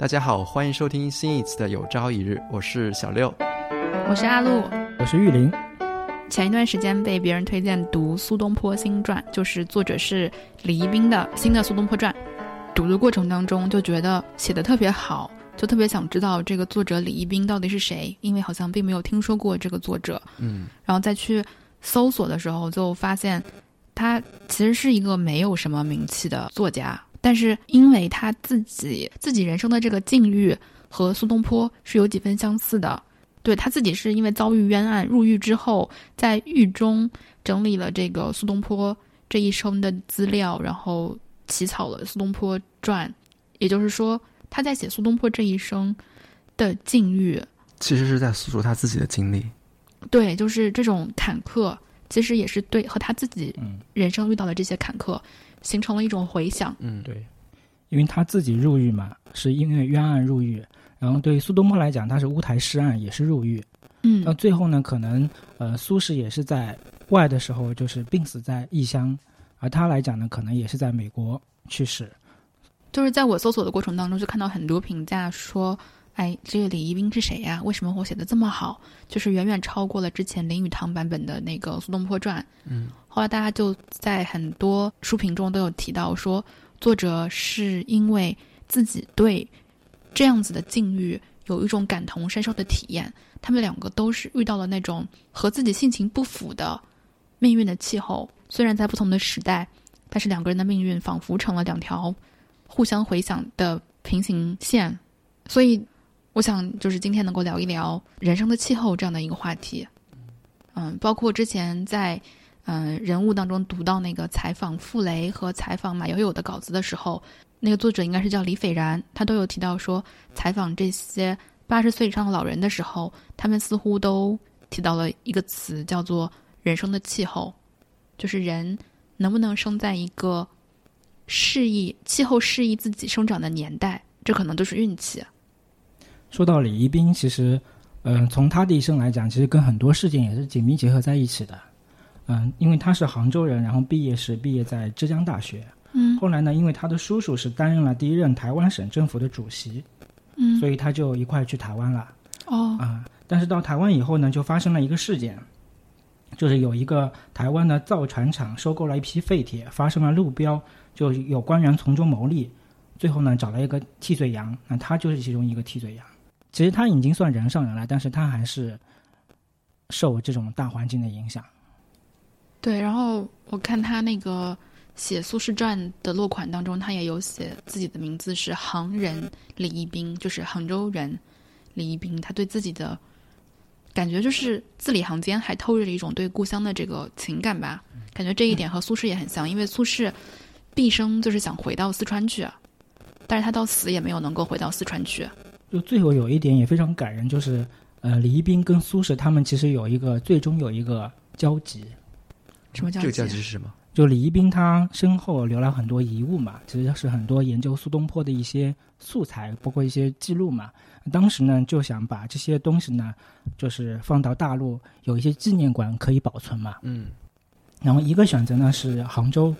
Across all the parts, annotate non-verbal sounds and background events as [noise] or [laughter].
大家好，欢迎收听新一次的《有朝一日》，我是小六，我是阿露，我是玉林。前一段时间被别人推荐读苏东坡新传，就是作者是李一冰的新的《苏东坡传》。读的过程当中就觉得写的特别好，就特别想知道这个作者李一冰到底是谁，因为好像并没有听说过这个作者。嗯，然后再去搜索的时候，就发现他其实是一个没有什么名气的作家，但是因为他自己自己人生的这个境遇和苏东坡是有几分相似的。对他自己是因为遭遇冤案入狱之后，在狱中整理了这个苏东坡这一生的资料，然后起草了《苏东坡传》。也就是说，他在写苏东坡这一生的境遇，其实是在诉说他自己的经历。对，就是这种坎坷，其实也是对和他自己人生遇到的这些坎坷形成了一种回响。嗯，对，因为他自己入狱嘛，是因为冤案入狱。然后对苏东坡来讲，他是乌台诗案，也是入狱。嗯，到最后呢，可能呃，苏轼也是在外的时候，就是病死在异乡，而他来讲呢，可能也是在美国去世。就是在我搜索的过程当中，就看到很多评价说：“哎，这个李一冰是谁呀？为什么我写的这么好？就是远远超过了之前林语堂版本的那个《苏东坡传》。”嗯，后来大家就在很多书评中都有提到说，作者是因为自己对。这样子的境遇有一种感同身受的体验，他们两个都是遇到了那种和自己性情不符的命运的气候。虽然在不同的时代，但是两个人的命运仿佛成了两条互相回响的平行线。所以，我想就是今天能够聊一聊人生的气候这样的一个话题。嗯，包括之前在嗯人物当中读到那个采访傅雷和采访马友友的稿子的时候。那个作者应该是叫李斐然，他都有提到说，采访这些八十岁以上的老人的时候，他们似乎都提到了一个词，叫做“人生的气候”，就是人能不能生在一个适宜气候、适宜自己生长的年代，这可能都是运气。说到李一冰，其实，嗯，从他的一生来讲，其实跟很多事件也是紧密结合在一起的。嗯，因为他是杭州人，然后毕业是毕业在浙江大学。嗯，后来呢，因为他的叔叔是担任了第一任台湾省政府的主席，嗯，所以他就一块去台湾了。哦，啊，但是到台湾以后呢，就发生了一个事件，就是有一个台湾的造船厂收购了一批废铁，发生了路标，就有官员从中牟利，最后呢找了一个替罪羊，那他就是其中一个替罪羊。其实他已经算人上人了，但是他还是受这种大环境的影响。对，然后我看他那个。写《苏轼传》的落款当中，他也有写自己的名字是杭人李一冰，就是杭州人李一冰。他对自己的感觉就是字里行间还透着一种对故乡的这个情感吧。感觉这一点和苏轼也很像，因为苏轼毕生就是想回到四川去，但是他到死也没有能够回到四川去。就最后有一点也非常感人，就是呃，李一冰跟苏轼他们其实有一个最终有一个交集。什么交集？这个交集是什么？就李一冰他身后留了很多遗物嘛，其实是很多研究苏东坡的一些素材，包括一些记录嘛。当时呢就想把这些东西呢，就是放到大陆有一些纪念馆可以保存嘛。嗯。然后一个选择呢是杭州，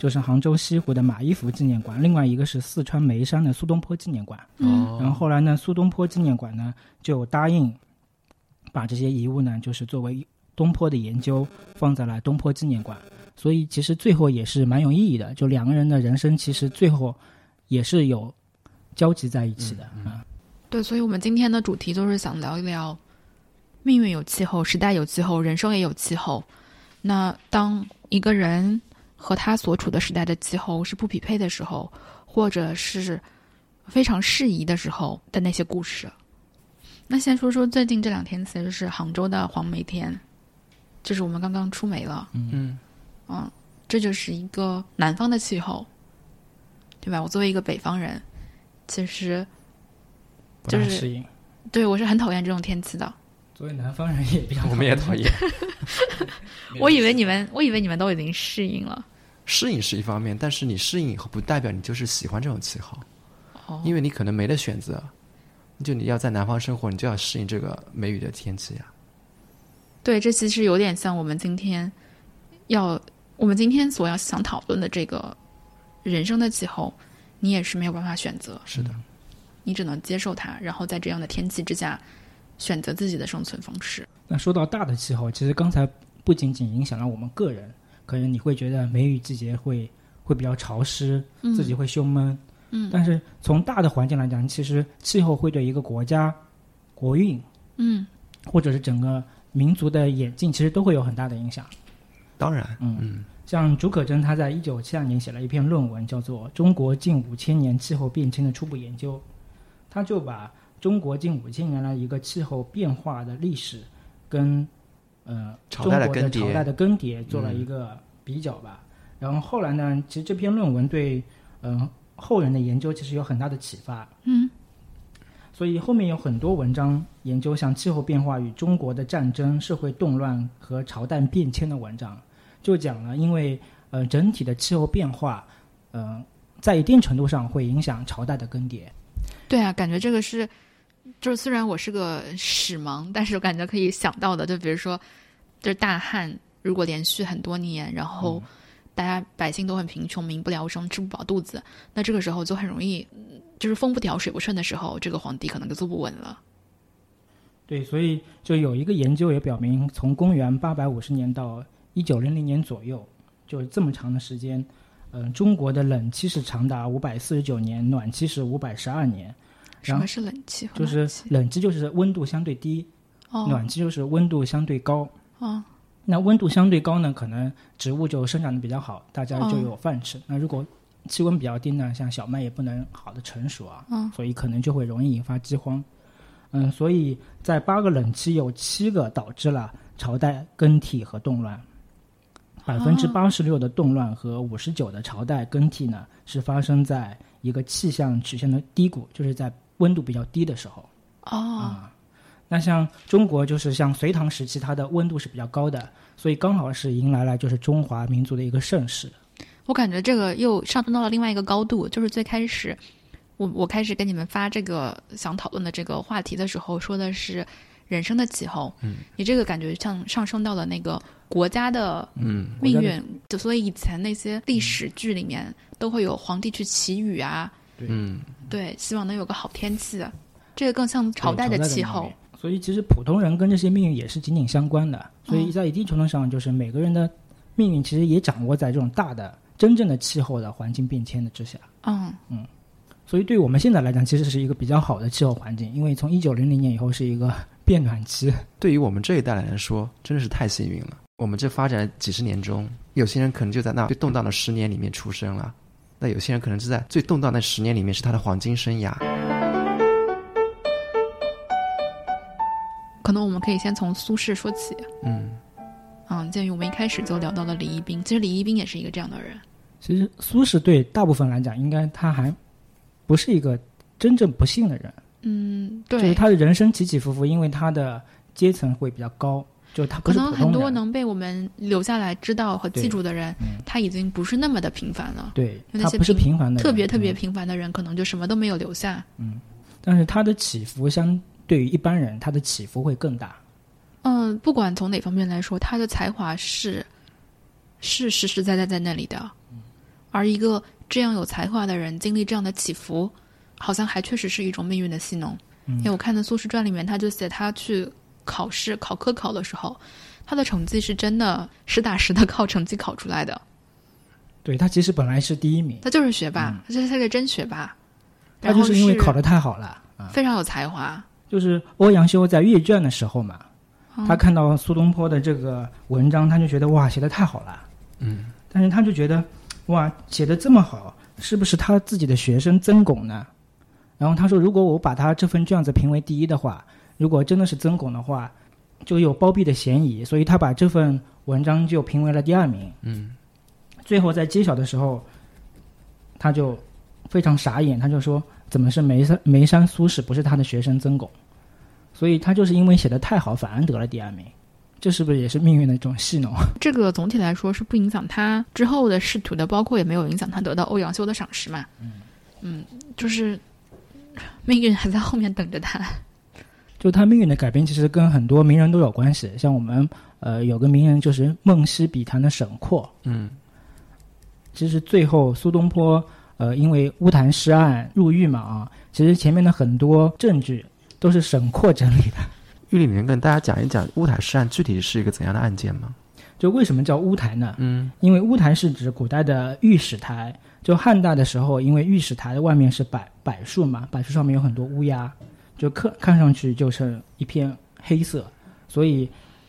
就是杭州西湖的马一浮纪念馆；另外一个是四川眉山的苏东坡纪念馆。嗯。然后后来呢，苏东坡纪念馆呢就答应把这些遗物呢，就是作为东坡的研究放在了东坡纪念馆。所以其实最后也是蛮有意义的，就两个人的人生其实最后也是有交集在一起的啊。对，所以我们今天的主题就是想聊一聊命运有气候，时代有气候，人生也有气候。那当一个人和他所处的时代的气候是不匹配的时候，或者是非常适宜的时候的那些故事。那先说说最近这两天，其实是杭州的黄梅天，就是我们刚刚出梅了。嗯。嗯，这就是一个南方的气候，对吧？我作为一个北方人，其实就是适应。对我是很讨厌这种天气的。作为南方人也比较，我们也讨厌。[laughs] 我以为你们，我以为你们都已经适应了。适应是一方面，但是你适应以后，不代表你就是喜欢这种气候。哦。因为你可能没得选择，就你要在南方生活，你就要适应这个梅雨的天气呀。对，这其实有点像我们今天要。我们今天所要想讨论的这个人生的气候，你也是没有办法选择。是的，你只能接受它，然后在这样的天气之下，选择自己的生存方式。那说到大的气候，其实刚才不仅仅影响了我们个人，可能你会觉得梅雨季节会会比较潮湿，嗯。自己会胸闷。嗯。但是从大的环境来讲，其实气候会对一个国家国运嗯。或者是整个民族的演进，其实都会有很大的影响。当然，嗯。嗯。像竺可桢，他在一九七二年写了一篇论文，叫做《中国近五千年气候变迁的初步研究》，他就把中国近五千年来一个气候变化的历史跟呃朝中国的代的更迭朝代的更迭做了嗯一个比较吧。然后后来呢，其实这篇论文对嗯、呃后人的研究其实有很大的启发。嗯所以后面有很多文章研究像气候变化与中国的战争、社会动乱和朝代变迁的文章，就讲了因为呃整体的气候变化，呃在一定程度上会影响朝代的更迭。对啊，感觉这个是，就是虽然我是个史盲，但是我感觉可以想到的，就比如说，就是大旱，如果连续很多年，然后大家百姓都很贫穷，民不聊生，吃不饱肚子，那这个时候就很容易，嗯就是风不调水不顺的时候，这个皇帝可能就坐不稳了。对，所以就有一个研究也表明，从公元八百五十年到一九零零年左右，就这么长的时间，嗯、中国的冷期是长达五百四十九年，暖期是五百十二年。什么是冷气和就是冷气？就是温度相对低，哦暖气就是温度相对高。哦那温度相对高呢，可能植物就生长的比较好，大家就哦有饭吃。那如果气温比较低呢，像小麦也不能好的成熟啊，嗯所以可能就会容易引发饥荒。嗯，所以在八个冷期有七个导致了朝代更替和动乱，百分之八十六的动乱和五十九的朝代更替呢，是发生在一个气象曲线的低谷，就是在温度比较低的时候。哦啊。那像中国就是像隋唐时期，它的温度是比较高的，所以刚好是迎来了就是中华民族的一个盛世。我感觉这个又上升到了另外一个高度，就是最开始，我我开始跟你们发这个想讨论的这个话题的时候，说的是人生的气候，嗯，你这个感觉像上升到了那个国家的嗯命运，就所以以前那些历史剧里面都会有皇帝去祈雨啊，嗯，对，希望能有个好天气，这个更像朝代的气候。所以其实普通人跟这些命运也是紧紧相关的。所以在一定程度上，就是每个人的命运其实也掌握在这种大的、真正的气候的环境变迁的之下。嗯嗯所以对我们现在来讲，其实是一个比较好的气候环境，因为从一九零零年以后是一个变暖期。对于我们这一代来说，真的是太幸运了。我们这发展几十年中，有些人可能就在那最动荡的十年里面出生了，那有些人可能是在最动荡的十年里面是他的黄金生涯。可能我们可以先从苏轼说起。嗯，啊，鉴于我们一开始就聊到了李一冰，其实李一冰也是一个这样的人。其实苏轼对大部分来讲，应该他还不是一个真正不幸的人。嗯，对就是，他的人生起起伏伏，因为他的阶层会比较高，就他可能很。多能被我们留下来知道和记住的人，嗯他已经不是那么的平凡了。对那些他不是平平凡的人，特别特别嗯平凡的人，可能就什么都没有留下。嗯但是他的起伏相对于一般人，他的起伏会更大。嗯，不管从哪方面来说，他的才华是是实实在在在那里的。而一个这样有才华的人，经历这样的起伏，好像还确实是一种命运的戏弄。嗯因为我看的《苏轼传》里面，他就写他去考试考科考的时候，他的成绩是真的实打实的靠成绩考出来的。对他其实本来是第一名，他就是学霸，他就是他是个真学霸。嗯他就是因为考得太好了啊。非常有才华。就是欧阳修在阅卷的时候嘛，嗯他看到苏东坡的这个文章，他就觉得哇，写的太好了。嗯，但是他就觉得哇，写的这么好，是不是他自己的学生曾巩呢？然后他说，如果我把他这份卷子评为第一的话，如果真的是曾巩的话，就有包庇的嫌疑，所以他把这份文章就评为了第二名。嗯，最后在揭晓的时候，他就非常傻眼，他就说：“怎么是眉山眉山苏轼，不是他的学生曾巩？”所以他就是因为写的太好，反而得了第二名。这是不是也是命运的一种戏弄？[laughs] 这个总体来说是不影响他之后的仕途的，包括也没有影响他得到欧阳修的赏识嘛。嗯就是命运还在后面等着他。就他命运的改变，其实跟很多名人都有关系。像我们呃有个名人就是梦溪笔谈的沈括，嗯，其实最后苏东坡呃，因为乌台诗案入狱嘛啊，其实前面的很多证据都是沈括整理的。玉里面跟大家讲一讲乌台诗案具体是一个怎样的案件吗？就为什么叫乌台呢？嗯因为乌台是指古代的御史台，就汉代的时候，因为御史台的外面是柏柏树嘛，柏树上面有很多乌鸦，就看看上去就是一片黑色，所以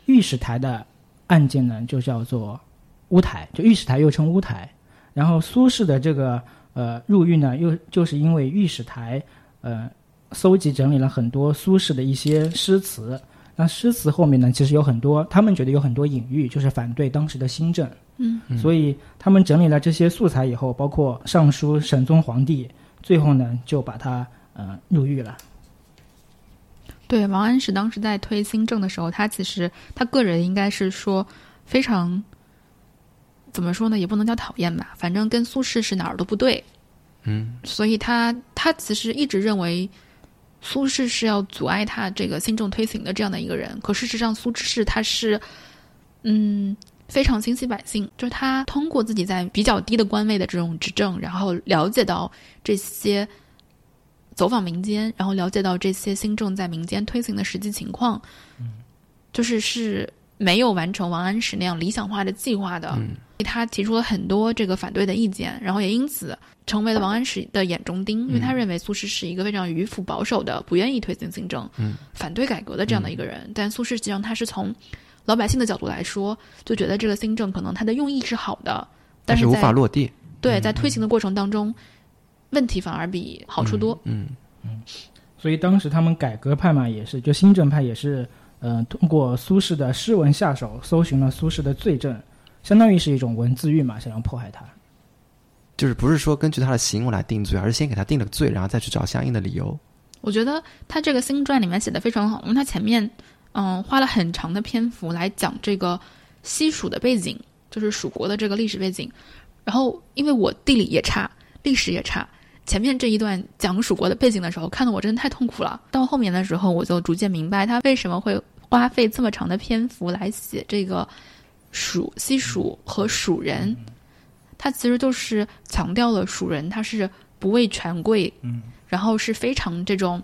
御史台的案件呢就叫做乌台，就御史台又称乌台。然后苏轼的这个呃入狱呢，又就是因为御史台呃搜集整理了很多苏轼的一些诗词，那诗词后面呢，其实有很多，他们觉得有很多隐喻，就是反对当时的新政。嗯，所以他们整理了这些素材以后，包括上书神宗皇帝，最后呢就把他呃入狱了。对，王安石当时在推新政的时候，他其实他个人应该是说非常怎么说呢，也不能叫讨厌吧，反正跟苏轼是哪儿都不对，嗯所以他他其实一直认为苏轼是要阻碍他这个新政推行的这样的一个人。可事实上，苏轼他是嗯非常心系百姓，就是他通过自己在比较低的官位的这种执政，然后了解到这些走访民间，然后了解到这些新政在民间推行的实际情况，就是是没有完成王安石那样理想化的计划的。嗯他提出了很多这个反对的意见，然后也因此成为了王安石的眼中钉，因为他认为苏轼是一个非常迂腐保守的、不愿意推行新政、嗯反对改革的这样的一个人。但苏轼实际上他是从老百姓的角度来说，就觉得这个新政可能他的用意是好的，但是无法落地。对在推行的过程当中，问题反而比好处多。嗯嗯所以当时他们改革派嘛，也是就新政派也是，呃，通过苏轼的诗文下手，搜寻了苏轼的罪证，相当于是一种文字狱嘛，想要迫害他。就是不是说根据他的行为来定罪，而是先给他定了罪，然后再去找相应的理由。我觉得他这个新传里面写的非常好，因为他前面嗯花了很长的篇幅来讲这个西蜀的背景，就是蜀国的这个历史背景。然后因为我地理也差，历史也差，前面这一段讲蜀国的背景的时候，看得我真的太痛苦了。到后面的时候，我就逐渐明白他为什么会花费这么长的篇幅来写这个蜀西蜀和蜀人。他其实就是强调了蜀人他是不畏权贵，嗯，然后是非常这种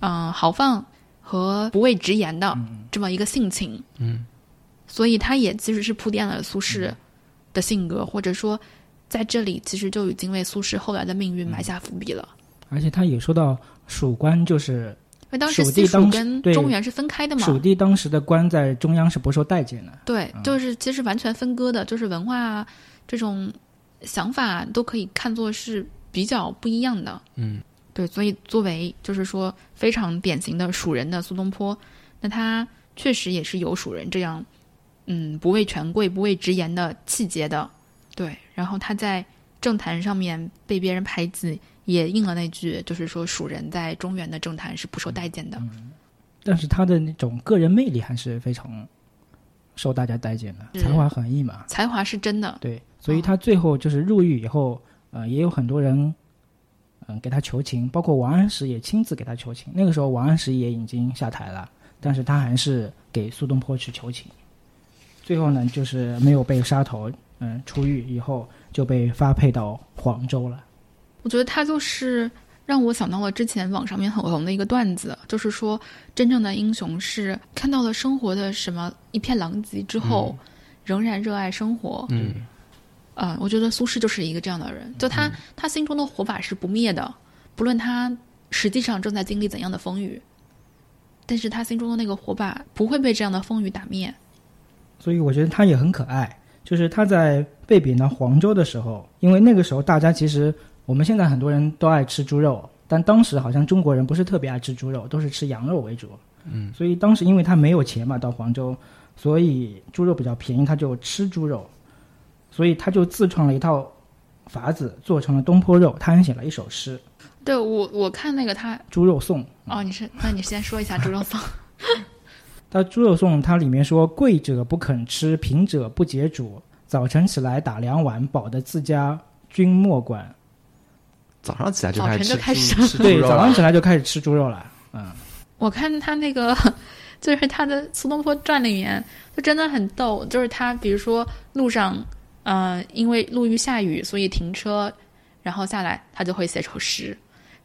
嗯、呃豪放和不畏直言的这么一个性情，嗯，所以他也其实是铺垫了苏轼的性格，或者说在这里其实就已经为苏轼后来的命运埋下伏笔了。而且他也说到蜀官就是因为当时蜀地跟中原是分开的嘛，蜀地当时的官在中央是不受待见的。对，就是其实完全分割的，就是文化啊这种想法都可以看作是比较不一样的。嗯，对，所以作为就是说非常典型的蜀人的苏东坡，那他确实也是有蜀人这样，嗯，不畏权贵、不畏直言的气节的。对，然后他在政坛上面被别人排挤，也应了那句，就是说蜀人在中原的政坛是不受待见的。但是他的那种个人魅力还是非常受大家待见的，才华横溢嘛。才华是真的，对，所以他最后就是入狱以后，呃，也有很多人，嗯、给他求情，包括王安石也亲自给他求情。那个时候王安石也已经下台了，但是他还是给苏东坡去求情。最后呢，就是没有被杀头，嗯、出狱以后就被发配到黄州了。我觉得他就是让我想到了之前网上面很红的一个段子，就是说真正的英雄是看到了生活的什么一片狼藉之后，仍然热爱生活。嗯啊、我觉得苏轼就是一个这样的人，就他、他心中的火把是不灭的，不论他实际上正在经历怎样的风雨，但是他心中的那个火把不会被这样的风雨打灭。所以我觉得他也很可爱。就是他在被贬到黄州的时候，因为那个时候大家其实我们现在很多人都爱吃猪肉，但当时好像中国人不是特别爱吃猪肉，都是吃羊肉为主。嗯，所以当时因为他没有钱嘛，到黄州，所以猪肉比较便宜，他就吃猪肉，所以他就自创了一套法子，做成了东坡肉。他还写了一首诗对我，我看那个他《猪肉颂》。哦，你是那你先说一下猪肉颂。[laughs] 他《猪肉颂》它里面说：“贵者不肯吃，贫者不解煮。早晨起来打两碗，饱得自家君莫管。早上起来就开始吃就开始猪吃猪对，肉早上起来就开始吃猪肉了。嗯，我看他那个，就是他的《苏东坡传》里面，就真的很逗。就是他，比如说路上，呃，因为路遇下雨，所以停车，然后下来他就会写首诗。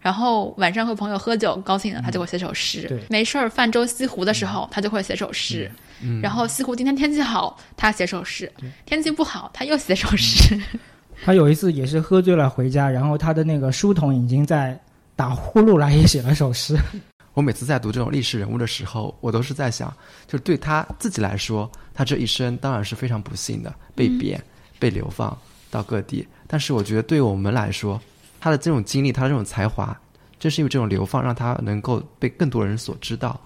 然后晚上和朋友喝酒高兴了，他就会写首诗。对没事儿泛舟西湖的时候，他就会写首诗。嗯然后西湖今天天气好，他写首诗；天气不好，他又写首诗。[laughs] 他有一次也是喝醉了回家，然后他的那个书童已经在打呼噜了，也写了首诗。[laughs] 我每次在读这种历史人物的时候，我都是在想，就是对他自己来说，他这一生当然是非常不幸的，被贬、被流放到各地。但是我觉得对我们来说，他的这种经历，他的这种才华，正是因为这种流放，让他能够被更多人所知道。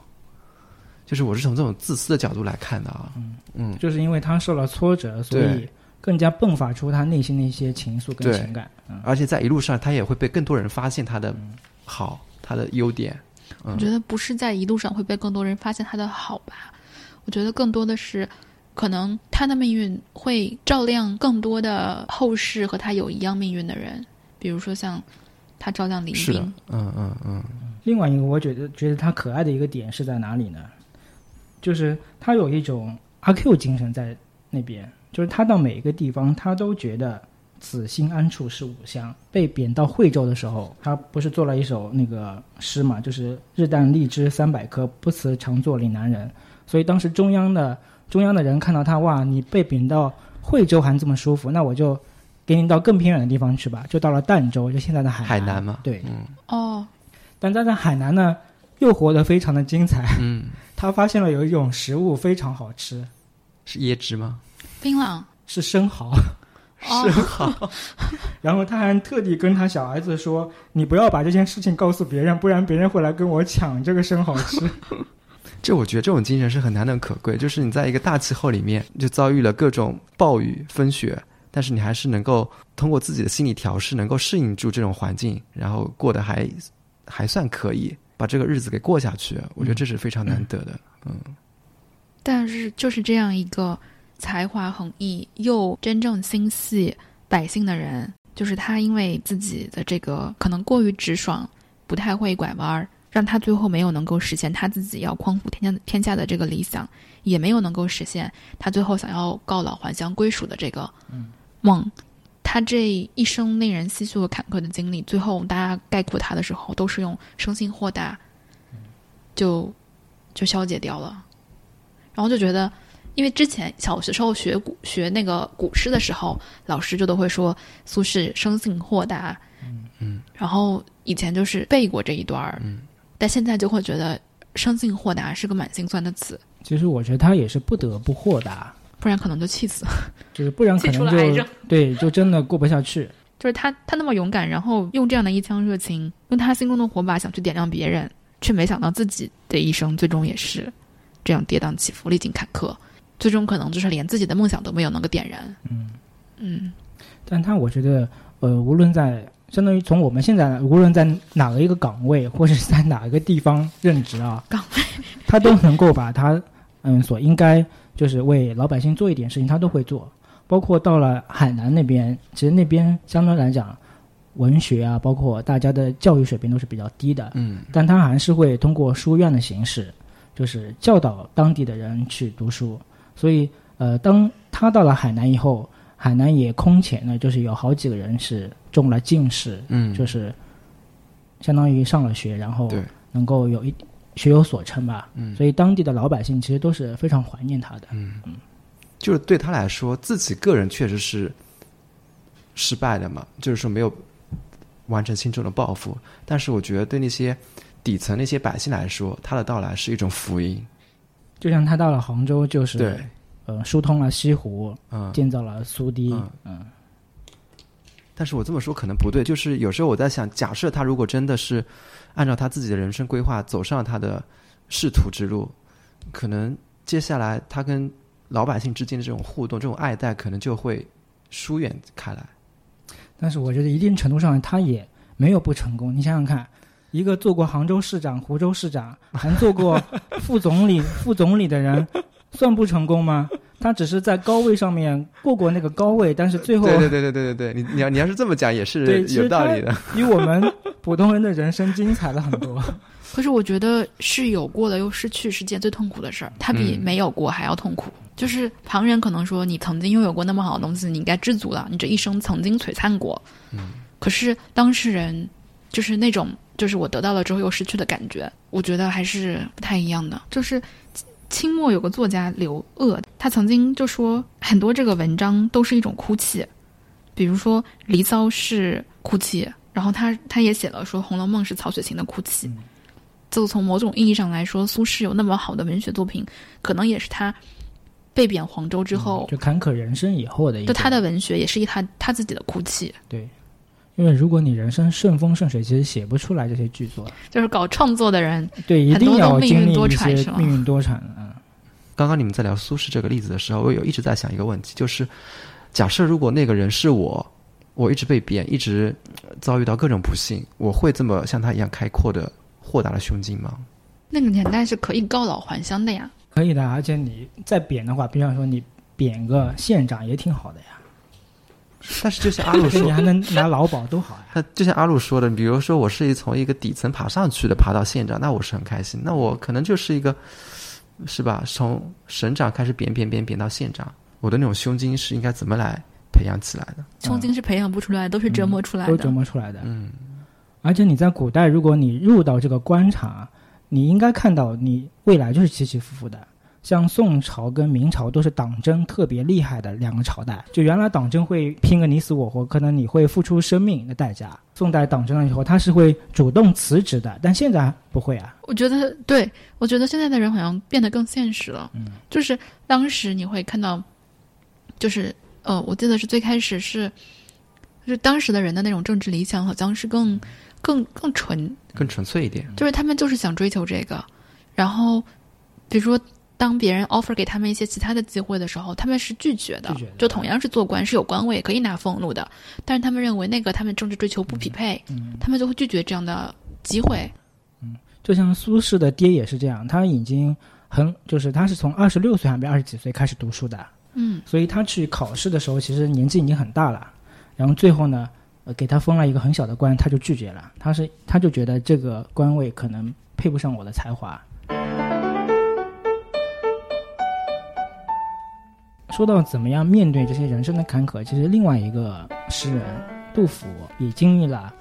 就是我是从这种自私的角度来看的啊，嗯，就是因为他受了挫折，所以更加迸发出他内心的一些情愫跟情感。嗯，而且在一路上，他也会被更多人发现他的好，他的优点。我觉得不是在一路上会被更多人发现他的好吧，我觉得更多的是，可能他的命运会照亮更多的后世和他有一样命运的人，比如说像他照亮李是的冰，，嗯嗯嗯，另外一个我觉得觉得他可爱的一个点是在哪里呢？就是他有一种阿 Q 精神在那边，就是他到每一个地方，他都觉得此心安处是吾乡。被贬到惠州的时候，他不是做了一首那个诗嘛，就是“日啖荔枝三百颗，不辞长作岭南人”。所以当时中央的中央的人看到他，哇，你被贬到惠州还这么舒服，那我就给你到更偏远的地方去吧，就到了儋州，就现在的海海南嘛，对，嗯。哦，但他在海南呢，又活得非常的精彩。嗯，[laughs] 他发现了有一种食物非常好吃，是椰汁吗？槟榔，是生蚝。哦，[laughs] [laughs] 然后他还特地跟他小儿子说：“你不要把这件事情告诉别人，不然别人会来跟我抢这个生蚝吃。这我觉得这种精神是很难能可贵，就是你在一个大气候里面就遭遇了各种暴雨风雪，但是你还是能够通过自己的心理调试，能够适应住这种环境，然后过得还还算可以，把这个日子给过下去。我觉得这是非常难得的。嗯，但是就是这样一个才华横溢又真正心系百姓的人，就是他因为自己的这个可能过于直爽，不太会拐弯儿，让他最后没有能够实现他自己要匡扶天下天下的这个理想，也没有能够实现他最后想要告老还乡归属的这个梦。他这一生令人唏嘘和坎坷的经历，最后大家概括他的时候，都是用生性豁达，就就消解掉了。然后就觉得，因为之前小学时候学古学那个古诗的时候，老师就都会说苏轼生性豁达，嗯，然后以前就是背过这一段儿，嗯，但现在就会觉得生性豁达是个蛮心酸的词，”其实我觉得他也是不得不豁达，不然可能就气死了。就是不然可能就对，就真的过不下去。就是他他那么勇敢，然后用这样的一腔热情，用他心中的火把想去点亮别人，却没想到自己的一生最终也是这样跌宕起伏、历经坎坷，最终可能就是连自己的梦想都没有能够点燃。嗯嗯但他我觉得，呃，无论在相当于从我们现在无论在哪个一个岗位，或者是在哪一个地方任职啊，岗位，[laughs] 他都能够把他嗯所应该就是为老百姓做一点事情，他都会做。包括到了海南那边，其实那边相对来讲，文学啊，包括大家的教育水平都是比较低的，嗯但他还是会通过书院的形式，就是教导当地的人去读书。所以，呃，当他到了海南以后，海南也空前呢，就是有好几个人是中了进士，嗯，就是相当于上了学，然后，能够有一学有所成吧。嗯所以当地的老百姓其实都是非常怀念他的。嗯，就是对他来说，自己个人确实是失败的嘛，就是说没有完成心中的抱负。但是我觉得对那些底层那些百姓来说，他的到来是一种福音。就像他到了杭州，就是对，呃疏通了西湖，嗯。建造了苏堤，嗯嗯但是我这么说可能不对，就是有时候我在想，假设他如果真的是按照他自己的人生规划走上他的仕途之路，可能接下来他跟老百姓之间的这种互动、这种爱戴，可能就会疏远开来。但是我觉得一定程度上他也没有不成功。你想想看，一个做过杭州市长、湖州市长，还做过副总理、副总理的人，算不成功吗？他只是在高位上面过过那个高位，但是最后对对对对对对对，你你要你要是这么讲也是有道理的。比我们普通人的人生精彩了很多。[laughs] 可是我觉得是有过的又失去是件最痛苦的事儿，它比嗯没有过还要痛苦。就是旁人可能说你曾经拥有过那么好的东西，你应该知足了，你这一生曾经璀璨过。嗯，可是当事人就是那种，就是我得到了之后又失去的感觉，我觉得还是不太一样的。就是清末有个作家刘鄂，他曾经就说很多这个文章都是一种哭泣，比如说《离骚》是哭泣，然后他他也写了说《红楼梦》是曹雪芹的哭泣。就从某种意义上来说，苏轼有那么好的文学作品，可能也是他被贬黄州之后，就坎坷人生以后的一就他的文学也是一他他自己的哭泣。对，因为如果你人生顺风顺水，其实写不出来这些剧作。就是搞创作的人，对，一定要经历一些命运多舛嗯，刚刚你们在聊苏轼这个例子的时候，我有一直在想一个问题，就是假设如果那个人是我，我一直被贬，一直遭遇到各种不幸，我会这么像他一样开阔的？豁达的胸襟吗？那个年代是可以告老还乡的呀，可以的。而且你再贬的话，比方说你贬个县长也挺好的呀。但是就像阿鲁说，你还能拿劳保多好呀。那就像阿鲁说的，比如说我是一从一个底层爬上去的，爬到县长，那我是很开心。那我可能就是一个，是吧？从省长开始贬贬贬贬到县长，我的那种胸襟是应该怎么来培养起来的？胸襟是培养不出来，都是折磨出来的，都折磨出来的。嗯。而且你在古代，如果你入到这个官场，你应该看到你未来就是起起伏伏的。像宋朝跟明朝都是党争特别厉害的两个朝代。就原来党争会拼个你死我活，可能你会付出生命的代价。宋代党争了以后，他是会主动辞职的，但现在不会啊。我觉得，对我觉得现在的人好像变得更现实了。嗯，就是当时你会看到，就是呃，我记得是最开始是，就是当时的人的那种政治理想，好像是更。更更纯，更纯粹一点，就是他们就是想追求这个，然后，比如说，当别人 offer 给他们一些其他的机会的时候，他们是拒绝的，就同样是做官，是有官位可以拿俸禄的，但是他们认为那个他们政治追求不匹配，他们就会拒绝这样的机会。嗯，就像苏轼的爹也是这样，他已经很就是他是从二十六岁还是二十几岁开始读书的，嗯，所以他去考试的时候其实年纪已经很大了，然后最后呢。呃，给他封了一个很小的官，他就拒绝了。他是，他就觉得这个官位可能配不上我的才华。说到怎么样面对这些人生的坎坷，其实另外一个诗人杜甫也经历了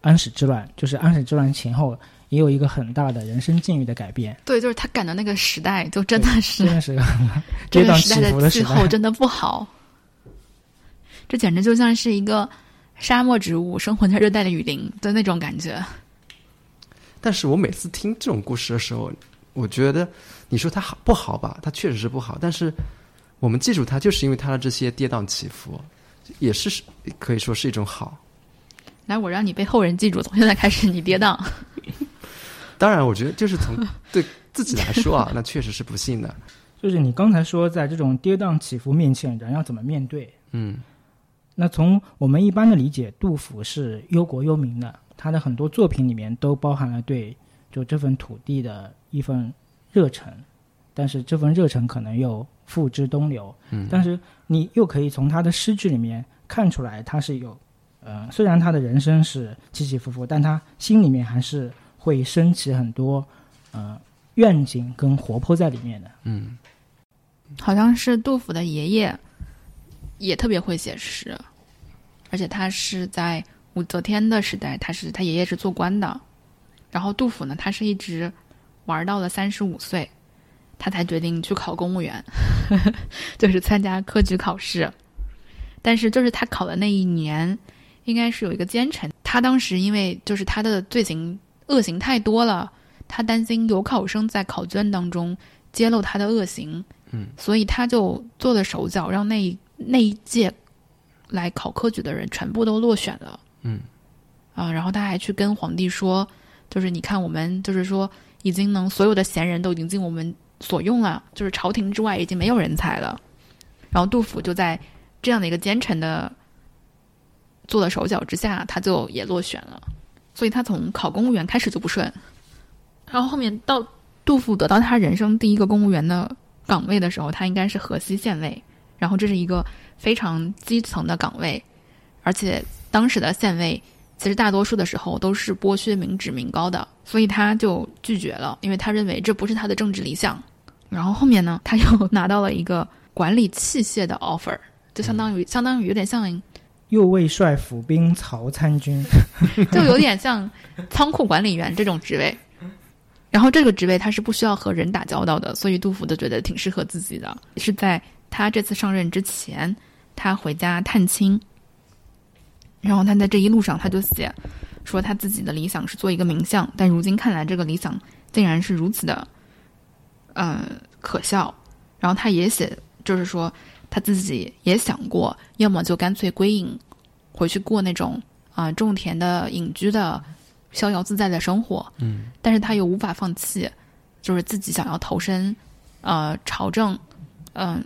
安史之乱，就是安史之乱前后也有一个很大的人生境遇的改变。对，就是他赶的那个时代，就真的是真的是 [laughs] 这段起伏的时候真的不好。这简直就像是一个。沙漠植物生活在热带的雨林的那种感觉。但是我每次听这种故事的时候，我觉得你说它好不好吧？它确实是不好。但是我们记住它，就是因为它的这些跌宕起伏，也是可以说是一种好。来，我让你被后人记住，从现在开始你跌宕。[laughs] 当然，我觉得就是从对自己来说啊，[laughs] 那确实是不幸的。就是你刚才说，在这种跌宕起伏面前，人要怎么面对？嗯。那从我们一般的理解，杜甫是忧国忧民的，他的很多作品里面都包含了对就这份土地的一份热忱，但是这份热忱可能又付之东流。嗯，但是你又可以从他的诗句里面看出来，他是有，呃，虽然他的人生是起起伏伏，但他心里面还是会升起很多呃愿景跟活泼在里面的。嗯，好像是杜甫的爷爷。也特别会写诗，而且他是在武则天的时代，他是他爷爷是做官的，然后杜甫呢，他是一直玩到了三十五岁，他才决定去考公务员，[laughs] 就是参加科举考试。但是就是他考的那一年，应该是有一个奸臣，他当时因为就是他的罪行恶行太多了，他担心有考生在考卷当中揭露他的恶行，嗯，所以他就做了手脚，让那。那一届来考科举的人全部都落选了。嗯，啊，然后他还去跟皇帝说，就是你看我们就是说已经能所有的贤人都已经进我们所用啊，就是朝廷之外已经没有人才了。然后杜甫就在这样的一个奸臣的做了手脚之下，他就也落选了。所以他从考公务员开始就不顺，然后后面到杜甫得到他人生第一个公务员的岗位的时候，他应该是河西县尉。然后这是一个非常基层的岗位，而且当时的县尉其实大多数的时候都是剥削民脂民膏的，所以他就拒绝了，因为他认为这不是他的政治理想。然后后面呢，他又 [laughs] 拿到了一个管理器械的 offer，就相当于相当于有点像右卫帅府兵曹参军，[laughs] 就有点像仓库管理员这种职位。然后这个职位他是不需要和人打交道的，所以杜甫就觉得挺适合自己的。是在他这次上任之前，他回家探亲，然后他在这一路上他就写说他自己的理想是做一个名相，但如今看来这个理想竟然是如此的，呃可笑。然后他也写，就是说他自己也想过，要么就干脆归隐，回去过那种啊、种田的隐居的。逍遥自在的生活，嗯，但是他又无法放弃，就是自己想要投身，呃，朝政，嗯、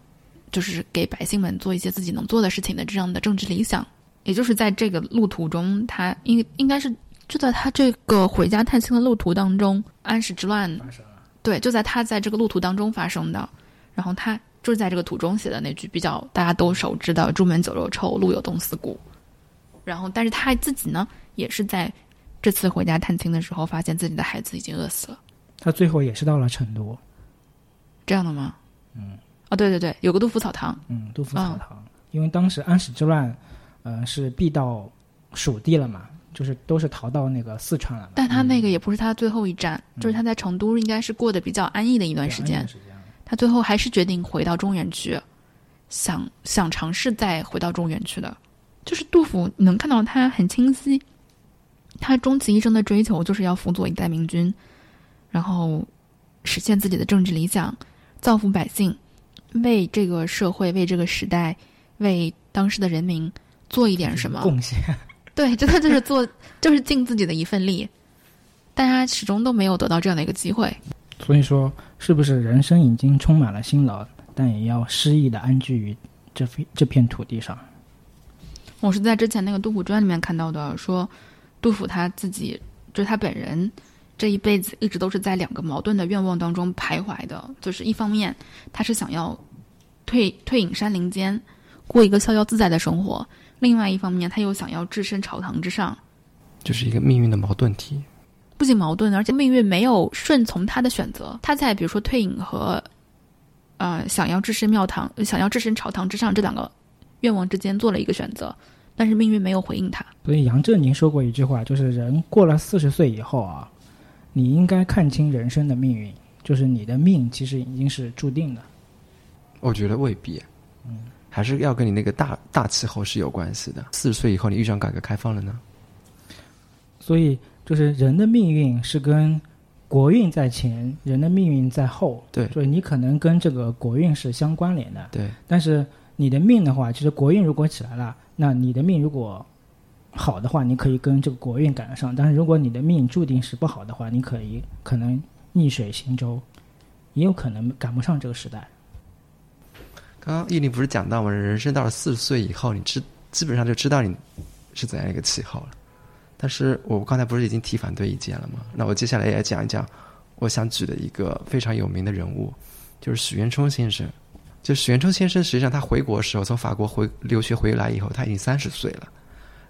就是给百姓们做一些自己能做的事情的这样的政治理想。也就是在这个路途中，他应应该是就在他这个回家探亲的路途当中，安史之乱，对，就在他在这个路途当中发生的。然后他就是在这个途中写的那句比较大家都熟知的“朱门酒肉臭，路有冻死骨”。然后，但是他自己呢，也是在。这次回家探亲的时候，发现自己的孩子已经饿死了。他最后也是到了成都，这样的吗？嗯，哦，对对对，有个杜甫草堂。嗯，杜甫草堂，因为当时安史之乱，呃，是避到蜀地了嘛，就是都是逃到那个四川了。但他那个也不是他最后一站，就是他在成都应该是过得比较安逸的一段时间。他最后还是决定回到中原去，想想尝试再回到中原去的。就是杜甫，你能看到他很清晰。他终其一生的追求就是要辅佐一代明君，然后实现自己的政治理想，造福百姓，为这个社会、为这个时代、为当时的人民做一点什么贡献。[laughs] 对，真的就是做，就是尽自己的一份力。但他始终都没有得到这样的一个机会。所以说，是不是人生已经充满了辛劳，但也要诗意的安居于这片这片土地上？我是在之前那个《杜甫传》里面看到的，说。杜甫他自己，就是他本人，这一辈子一直都是在两个矛盾的愿望当中徘徊的。就是一方面，他是想要退退隐山林间，过一个逍遥自在的生活；另外一方面，他又想要置身朝堂之上，就是一个命运的矛盾体。不仅矛盾，而且命运没有顺从他的选择。他在比如说退隐和呃想要置身庙堂、想要置身朝堂之上这两个愿望之间做了一个选择。但是命运没有回应他，所以杨振宁说过一句话，就是人过了四十岁以后啊，你应该看清人生的命运，就是你的命其实已经是注定的。我觉得未必，嗯，还是要跟你那个大大气候是有关系的。四十岁以后，你遇上改革开放了呢？所以就是人的命运是跟国运在前，人的命运在后。对，所以你可能跟这个国运是相关联的。对，但是你的命的话，其实国运如果起来了。那你的命如果好的话，你可以跟这个国运赶得上；但是如果你的命注定是不好的话，你可以可能逆水行舟，也有可能赶不上这个时代。刚刚玉林不是讲到吗？人生到了四十岁以后，你知基本上就知道你是怎样一个气候了。但是我刚才不是已经提反对意见了吗？那我接下来也要讲一讲我想举的一个非常有名的人物，就是许渊冲先生。就许渊冲先生，实际上他回国的时候，从法国回留学回来以后，他已经三十岁了，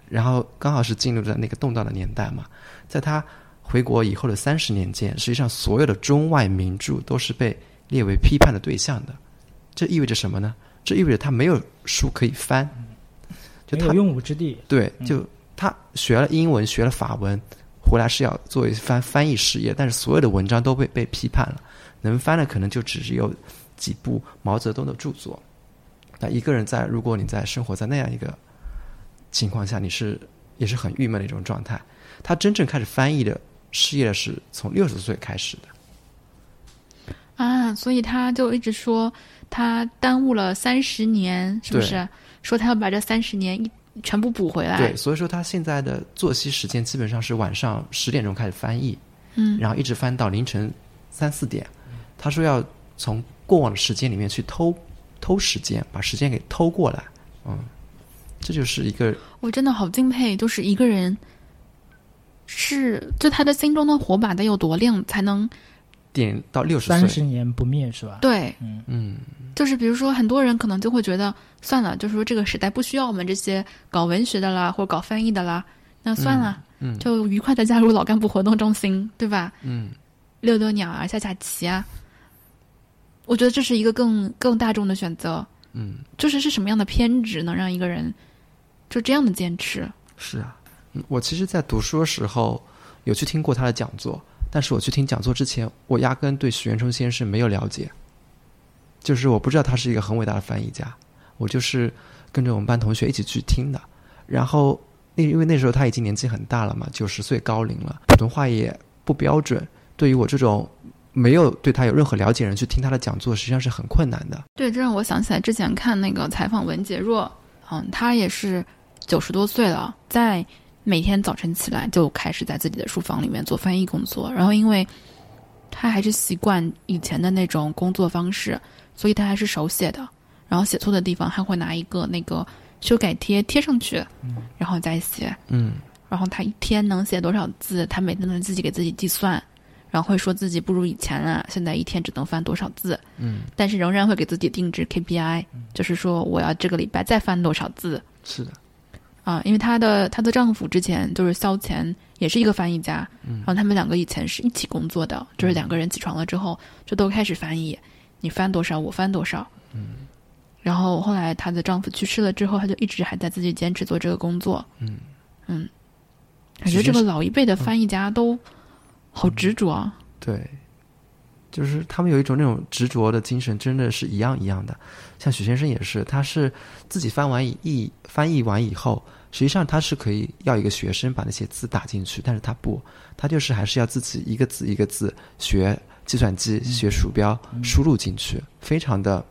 然后刚好是进入了那个动荡的年代嘛。在他回国以后的三十年间，实际上所有的中外名著都是被列为批判的对象的。这意味着什么呢？这意味着他没有书可以翻，就他用武之地。对，就他学了英文，学了法文，回来是要做一番翻译事业，但是所有的文章都被被批判了，能翻的可能就只是有。几部毛泽东的著作，那一个人在，如果你在生活在那样一个情况下，你是也是很郁闷的一种状态。他真正开始翻译的事业是从六十岁开始的，啊，所以他就一直说他耽误了三十年，是不是？说他要把这三十年一全部补回来。对，所以说他现在的作息时间基本上是晚上十点钟开始翻译，嗯，然后一直翻到凌晨三四点。他说要从过往的时间里面去偷偷时间，把时间给偷过来，嗯，这就是一个我真的好敬佩，就是一个人是就他的心中的火把得有多亮，才能点到六十岁三十年不灭是吧？对，嗯嗯，就是比如说很多人可能就会觉得算了，就是说这个时代不需要我们这些搞文学的啦，或者搞翻译的啦，那算了，嗯，就愉快的加入老干部活动中心，对吧？嗯，遛遛鸟啊，下下棋啊。我觉得这是一个更更大众的选择，嗯，就是是什么样的偏执能让一个人就这样的坚持。是啊，嗯我其实，在读书的时候有去听过他的讲座，但是我去听讲座之前，我压根对许渊冲先生没有了解，就是我不知道他是一个很伟大的翻译家，我就是跟着我们班同学一起去听的。然后，那因为那时候他已经年纪很大了嘛，九十岁高龄了，普通话也不标准，对于我这种没有对他有任何了解人去听他的讲座，实际上是很困难的。对，这让我想起来之前看那个采访文杰若，嗯，他也是九十多岁了，在每天早晨起来就开始在自己的书房里面做翻译工作，然后因为他还是习惯以前的那种工作方式，所以他还是手写的，然后写错的地方还会拿一个那个修改贴贴上去，然后再写，嗯。然后他一天能写多少字，他每天都自己给自己计算，然后会说自己不如以前了，现在一天只能翻多少字，嗯，但是仍然会给自己定制 KPI，就是说我要这个礼拜再翻多少字。是的，啊，因为她的她的丈夫之前就是萧乾，也是一个翻译家，嗯然后他们两个以前是一起工作的，就是两个人起床了之后就都开始翻译，你翻多少我翻多少，嗯然后后来她的丈夫去世了之后，她就一直还在自己坚持做这个工作，嗯嗯，感觉这个老一辈的翻译家都好执着啊。对，就是他们有一种那种执着的精神，真的是一样一样的。像许先生也是，他是自己翻完译翻译完以后，实际上他是可以要一个学生把那些字打进去，但是他不，他就是还是要自己一个字一个字学计算机、学鼠标输入进去，非常的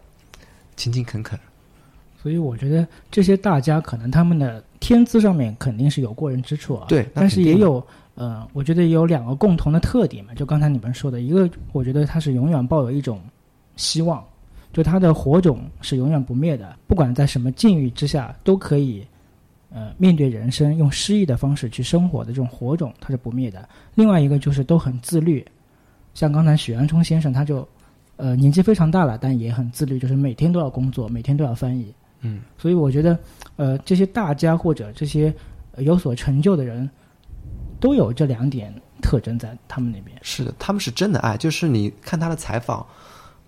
勤勤恳恳。所以我觉得这些大家可能他们的天资上面肯定是有过人之处啊，对但是也有呃，我觉得有两个共同的特点嘛，就刚才你们说的，一个我觉得他是永远抱有一种希望，就他的火种是永远不灭的，不管在什么境遇之下都可以。呃，面对人生用诗意的方式去生活的这种火种，它是不灭的。另外一个就是都很自律，像刚才许渊冲先生，他就呃年纪非常大了，但也很自律，就是每天都要工作，每天都要翻译。嗯，所以我觉得，呃，这些大家或者这些、呃有所成就的人，都有这两点特征在他们那边。是的，他们是真的爱。就是你看他的采访，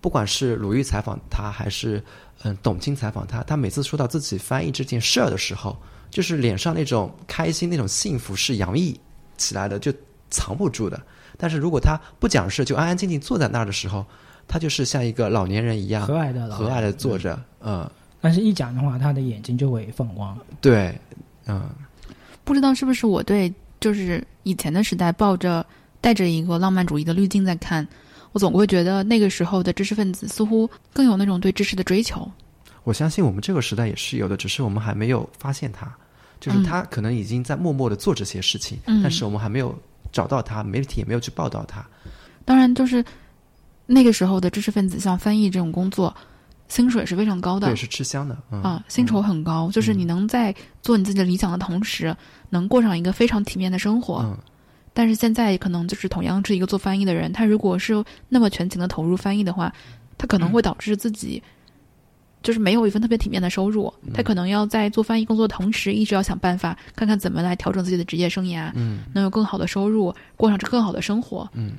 不管是鲁豫采访他，还是嗯董卿采访他，他每次说到自己翻译这件事儿的时候，就是脸上那种开心、那种幸福是洋溢起来的，就藏不住的。但是如果他不讲事，就安安静静坐在那儿的时候，他就是像一个老年人一样和蔼的和蔼的坐着，嗯，但是一讲的话，他的眼睛就会放光。对，嗯，不知道是不是我对就是以前的时代抱着带着一个浪漫主义的滤镜在看，我总会觉得那个时候的知识分子似乎更有那种对知识的追求。我相信我们这个时代也是有的，只是我们还没有发现他，就是他可能已经在默默的做这些事情，嗯。但是我们还没有找到他，媒体也没有去报道他。当然，就是那个时候的知识分子，像翻译这种工作，薪水是非常高的对，是吃香的，嗯啊，薪酬很高，就是你能在做你自己的理想的同时，能过上一个非常体面的生活。嗯，但是现在可能就是同样是一个做翻译的人，他如果是那么全情的投入翻译的话，他可能会导致自己就是没有一份特别体面的收入。他可能要在做翻译工作的同时，一直要想办法看看怎么来调整自己的职业生涯，嗯能有更好的收入，过上更好的生活。嗯，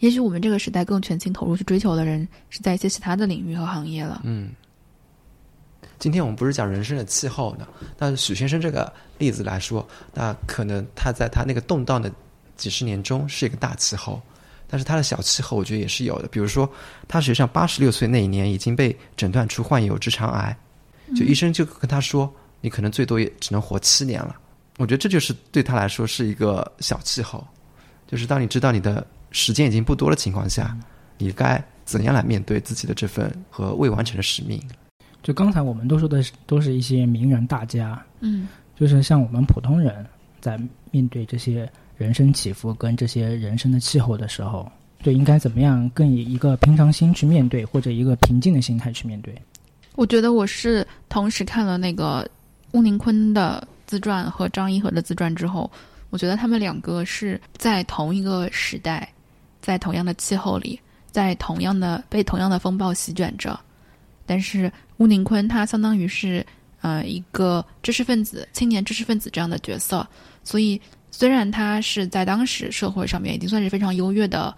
也许我们这个时代更全情投入去追求的人，是在一些其他的领域和行业了。嗯。今天我们不是讲人生的气候呢，那许先生这个例子来说，那可能他在他那个动荡的几十年中是一个大气候，但是他的小气候我觉得也是有的。比如说，他实际上八十六岁那一年已经被诊断出患有直肠癌，就医生就跟他说，你可能最多也只能活七年了。我觉得这就是对他来说是一个小气候，就是当你知道你的时间已经不多的情况下，你该怎样来面对自己的这份和未完成的使命。就刚才我们都说的都是一些名人大家，嗯就是像我们普通人在面对这些人生起伏跟这些人生的气候的时候，就应该怎么样更以一个平常心去面对，或者一个平静的心态去面对。我觉得我是同时看了那个乌宁坤的自传和张一和的自传之后，我觉得他们两个是在同一个时代，在同样的气候里，在同样的被同样的风暴席卷着。但是乌宁坤他相当于是呃一个知识分子、青年知识分子这样的角色，所以虽然他是在当时社会上面已经算是非常优越的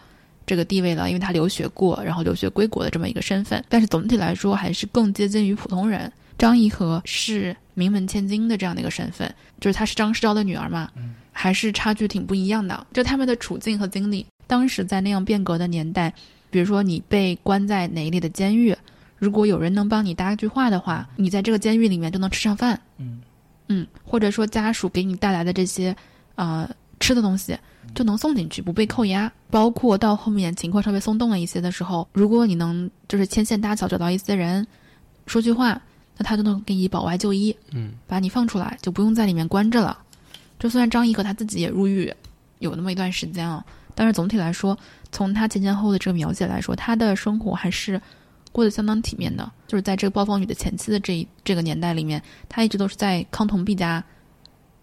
这个地位了，因为他留学过，然后留学归国的这么一个身份，但是总体来说还是更接近于普通人，张颐和是名门千金的这样的一个身份，就是她是张世钊的女儿嘛，还是差距挺不一样的。就他们的处境和经历，当时在那样变革的年代，比如说你被关在哪里的监狱，如果有人能帮你搭句话的话，你在这个监狱里面就能吃上饭。嗯嗯，或者说家属给你带来的这些呃吃的东西就能送进去，不被扣押。包括到后面情况稍微松动了一些的时候，如果你能就是牵线搭桥找到一些人说句话，那他就能给你保外就医，嗯，把你放出来，就不用在里面关着了。就虽然张颐和他自己也入狱有那么一段时间啊，但是总体来说，从他前前后后的这个描写来说，他的生活还是过得相当体面的。就是在这个暴风雨的前期的这一这个年代里面，他一直都是在康同弼家，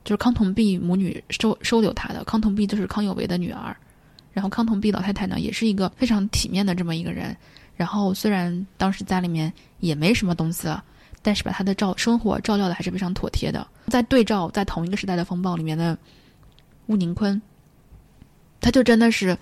就是康同弼母女收收留他的。康同弼就是康有为的女儿，然后康同弼老太太呢，也是一个非常体面的这么一个人。然后虽然当时家里面也没什么东西了，但是把他的照生活照料的还是非常妥帖的。在对照在同一个时代的风暴里面的乌宁坤，他就真的是，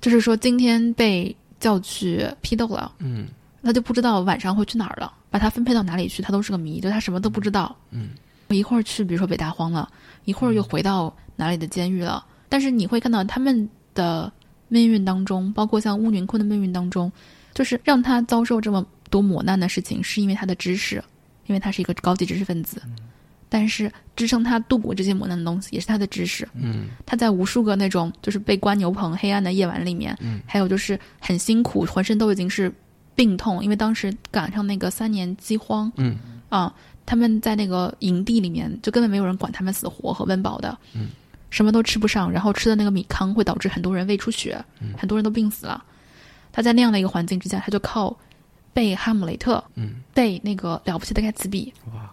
就是说今天被叫去批斗了，嗯他就不知道晚上会去哪儿了，把他分配到哪里去，他都是个谜，就他什么都不知道。嗯，一会儿去比如说北大荒了，一会儿又回到哪里的监狱了。但是你会看到他们的命运当中，包括像乌云坤的命运当中，就是让他遭受这么多磨难的事情，是因为他的知识，因为他是一个高级知识分子。但是支撑他度过这些磨难的东西，也是他的知识。嗯他在无数个那种就是被关牛棚、黑暗的夜晚里面，嗯还有就是很辛苦，浑身都已经是病痛，因为当时赶上那个三年饥荒嗯啊，他们在那个营地里面就根本没有人管他们死活和温饱的，嗯，什么都吃不上，然后吃的那个米糠会导致很多人胃出血，嗯很多人都病死了。他在那样的一个环境之下，他就靠背《哈姆雷特》，嗯，背那个了不起的盖茨比，哇，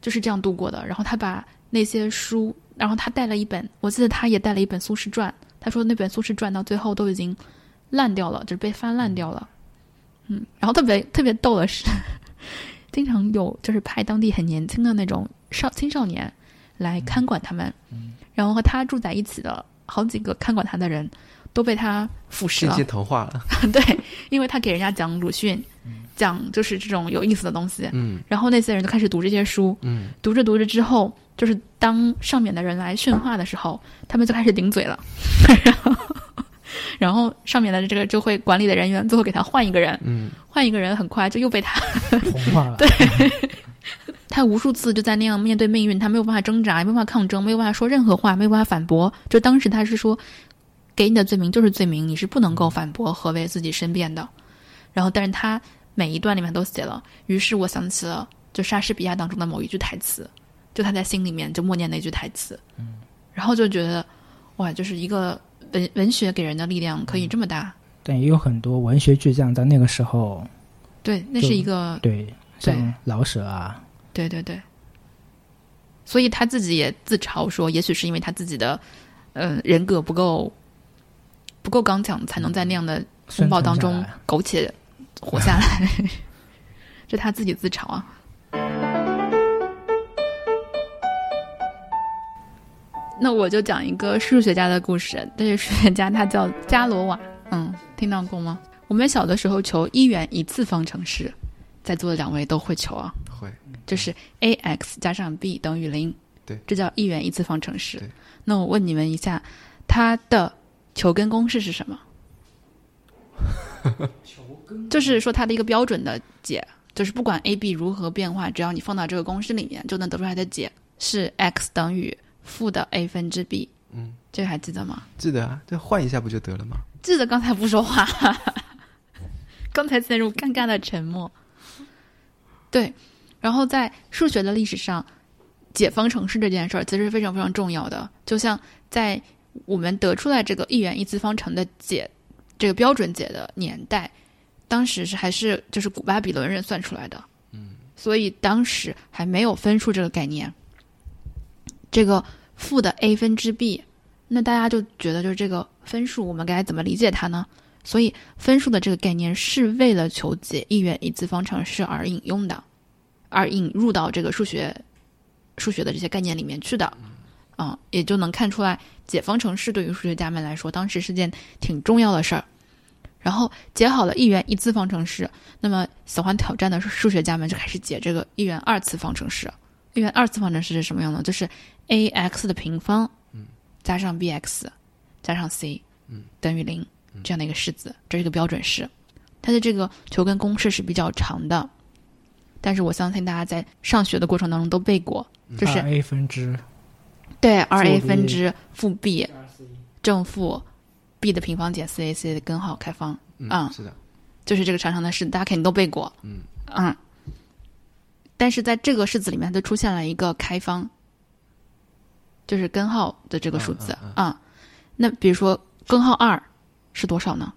就是这样度过的。然后他把那些书，然后他带了一本，我记得他也带了一本《苏轼传》。他说那本《苏轼传》到最后都已经烂掉了，就是被翻烂掉了。嗯，然后特别特别逗的是，经常有就是派当地很年轻的那种少青少年来看管他们，然后和他住在一起的好几个看管他的人都被他腐蚀了间接。同化了。[laughs] 对，因为他给人家讲鲁迅，讲就是这种有意思的东西，嗯然后那些人就开始读这些书，嗯读着读着之后，就是当上面的人来训话的时候，他们就开始顶嘴了，[laughs] 然后，然后上面的这个就会管理的人员最后给他换一个人，嗯换一个人很快就又被他，同化了。[laughs] 对他无数次就在那样面对命运，他没有办法挣扎，也没有办法抗争，没有办法说任何话，没有办法反驳。就当时他是说，给你的罪名就是罪名，你是不能够反驳和为自己申辩的。然后，但是他每一段里面都写了。于是我想起了就莎士比亚当中的某一句台词，就他在心里面就默念那句台词，嗯，然后就觉得哇，就是一个文文学给人的力量可以这么大。但也有很多文学巨匠在那个时候，对，那是一个对，像老舍啊，对对对，所以他自己也自嘲说，也许是因为他自己的，嗯、人格不够不够刚强，才能在那样的风暴当中苟且活下来。[laughs] 这他自己自嘲啊。那我就讲一个数学家的故事。这个数学家他叫伽罗瓦，嗯，听到过吗？我们小的时候求一元一次方程式，在座的两位都会求啊。会就是 a x 加上 b 等于零，对，这叫一元一次方程式。那我问你们一下，它的求根公式是什么？[laughs] 就是说它的一个标准的解，就是不管 a b 如何变化，只要你放到这个公式里面，就能得出来的解是 x 等于负的 a 分之 b。嗯，这个还记得吗？记得啊，这换一下不就得了吗？记得刚才不说话，[laughs] 刚才陷入尴尬的沉默。对，然后在数学的历史上，解方程式这件事儿其实是非常非常重要的。就像在我们得出来这个一元一次方程的解，这个标准解的年代，当时是还是就是古巴比伦人算出来的。嗯，所以当时还没有分数这个概念。这个负的 a 分之 b，那大家就觉得就是这个分数，我们该怎么理解它呢？所以分数的这个概念是为了求解一元一次方程式而引用的，而引入到这个数学数学的这些概念里面去的。啊、也就能看出来，解方程式对于数学家们来说，当时是件挺重要的事儿。然后解好了一元一次方程式，那么喜欢挑战的数学家们就开始解这个一元二次方程式。一元二次方程式是什么样的？就是 a x 的平方，嗯，加上 b x 加上 c，嗯，等于零这样的一个式子，这是一个标准式。它的这个求根公式是比较长的，但是我相信大家在上学的过程当中都背过，就是 a 分之对二 a 分之负 b 正负 b 的平方减四 ac 的根号开方，嗯，啊是的，就是这个长长的式子，大家肯定都背过。嗯嗯，但是在这个式子里面，它出现了一个开方，就是根号的这个数字嗯啊、那比如说根号二是多少呢？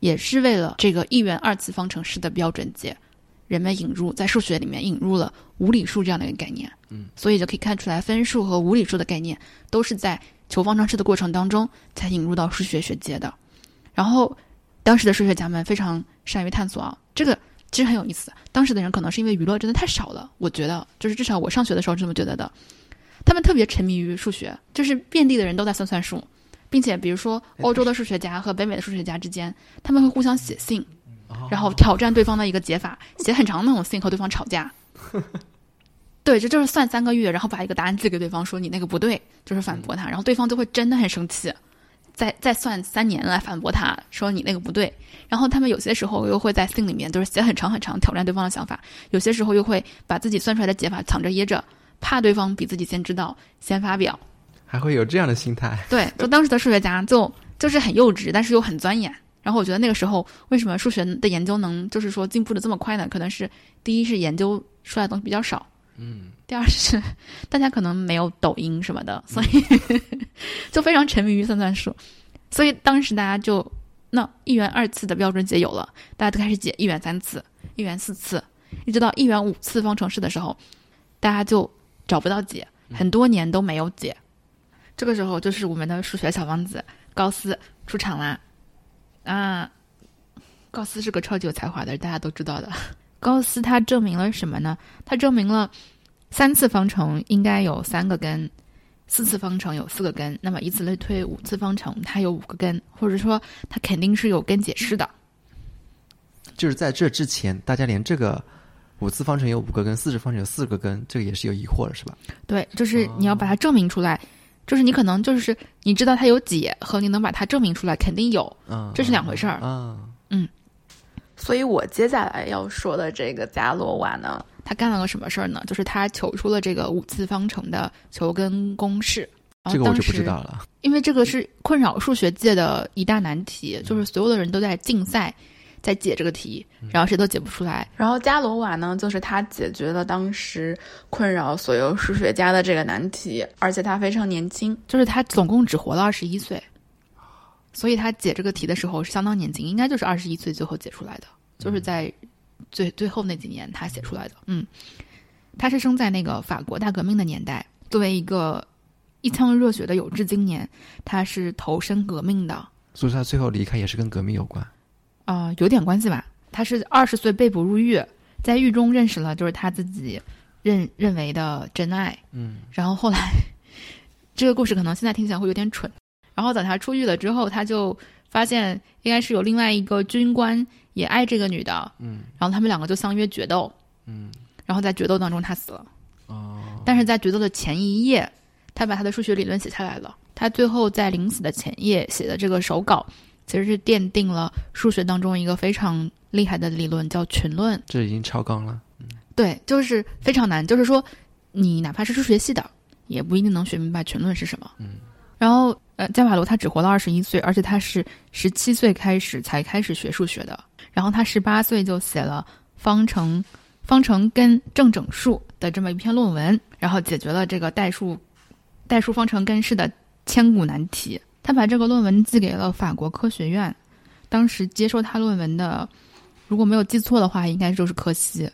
也是为了这个一元二次方程式的标准解，人们引入在数学里面引入了无理数这样的一个概念。嗯，所以就可以看出来，分数和无理数的概念都是在求方程式的过程当中才引入到数学学界的。然后，当时的数学家们非常善于探索啊，这个其实很有意思。当时的人可能是因为娱乐真的太少了，我觉得就是至少我上学的时候是这么觉得的。他们特别沉迷于数学，就是遍地的人都在算算数，并且比如说欧洲的数学家和北美的数学家之间，他们会互相写信，哦然后挑战对方的一个解法，写很长的那种信和对方吵架。[laughs] 对，这就是算三个月，然后把一个答案寄给对方，说你那个不对，就是反驳他，然后对方就会真的很生气，再再算三年来反驳他，说你那个不对。然后他们有些时候又会在信里面就是写很长很长，挑战对方的想法；有些时候又会把自己算出来的解法藏着掖着，怕对方比自己先知道，先发表。还会有这样的心态，对，就当时的数学家就就是很幼稚，但是又很钻研。然后我觉得那个时候为什么数学的研究能就是说进步的这么快呢？可能是第一是研究出来的东西比较少，嗯，第二是大家可能没有抖音什么的，所以就非常沉迷于算算数。所以当时大家就那一元二次的标准解有了，大家都开始解一元三次、一元四次，一直到一元五次方程式的时候，大家就找不到解，很多年都没有解。这个时候就是我们的数学小王子高斯出场啦，啊，高斯是个超级有才华的，大家都知道的。高斯他证明了什么呢？他证明了三次方程应该有三个根，四次方程有四个根，那么以此类推，五次方程它有五个根，或者说它肯定是有根解释的。就是在这之前，大家连这个五次方程有五个根，四次方程有四个根，这个也是有疑惑的，是吧？对，就是你要把它证明出来，就是你可能就是你知道它有解和你能把它证明出来，肯定有，嗯，这是两回事儿。啊，所以我接下来要说的这个伽罗瓦呢，他干了个什么事儿呢？就是他求出了这个五次方程的求根公式。这个我就不知道了。因为这个是困扰数学界的一大难题，就是所有的人都在竞赛，在解这个题，然后谁都解不出来。然后伽罗瓦呢，就是他解决了当时困扰所有数学家的这个难题，而且他非常年轻，就是他总共只活了二十一岁，所以他解这个题的时候是相当年轻，应该就是二十一岁最后解出来的，就是在最最后那几年他写出来的。嗯，他是生在那个法国大革命的年代，作为一个一腔热血的有志青年，他是投身革命的。所以他最后离开也是跟革命有关。啊、有点关系吧。他是二十岁被捕入狱，在狱中认识了就是他自己认认为的真爱，嗯，然后后来 [laughs] 这个故事可能现在听起来会有点蠢。然后等他出狱了之后，他就发现应该是有另外一个军官也爱这个女的，嗯，然后他们两个就相约决斗，嗯，然后在决斗当中他死了。哦，但是在决斗的前一夜，他把他的数学理论写下来了。他最后在临死的前夜写的这个手稿，其实是奠定了数学当中一个非常厉害的理论，叫群论。这已经超纲了。嗯对，就是非常难，就是说你哪怕是数学系的，也不一定能学明白群论是什么。嗯，然后呃，加瓦罗他只活了二十一岁，而且他是十七岁开始才开始学数学的。然后他十八岁就写了方程、方程根正整数的这么一篇论文，然后解决了这个代数、代数方程根式的千古难题。他把这个论文寄给了法国科学院，当时接受他论文的，如果没有记错的话，应该就是柯西。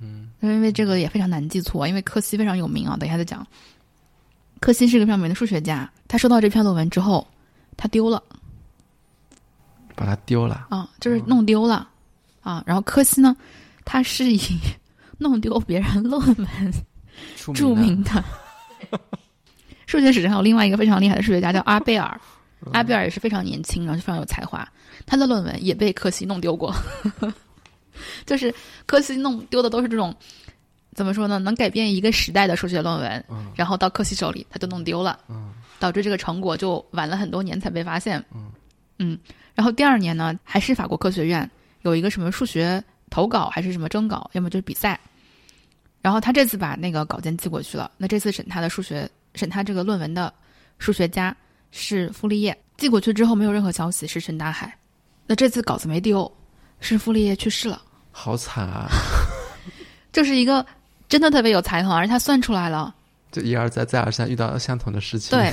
嗯，因为这个也非常难记错，因为柯西非常有名啊。等一下再讲。柯西是个非常有名的数学家，他收到这篇论文之后，他丢了把它丢了。啊，就是弄丢了啊。然后柯西呢，他是以 [laughs] 弄丢别人论文著名名的。数学史上有另外一个非常厉害的数学家叫阿贝尔，阿贝尔也是非常年轻，然后就非常有才华。他的论文也被柯西弄丢过，[laughs] 就是柯西弄丢的都是这种怎么说呢？能改变一个时代的数学论文，嗯然后到柯西手里他就弄丢了，嗯导致这个成果就晚了很多年才被发现。嗯嗯，然后第二年呢，还是法国科学院有一个什么数学投稿还是什么征稿，要么就是比赛。然后他这次把那个稿件寄过去了。那这次审他的数学审他这个论文的数学家是傅立叶，寄过去之后没有任何消息，石沉大海。那这次稿子没丢，是傅立叶去世了。好惨啊！[laughs] 这是一个真的特别有才华，而且他算出来了。就一而再再而三遇到相同的事情。对，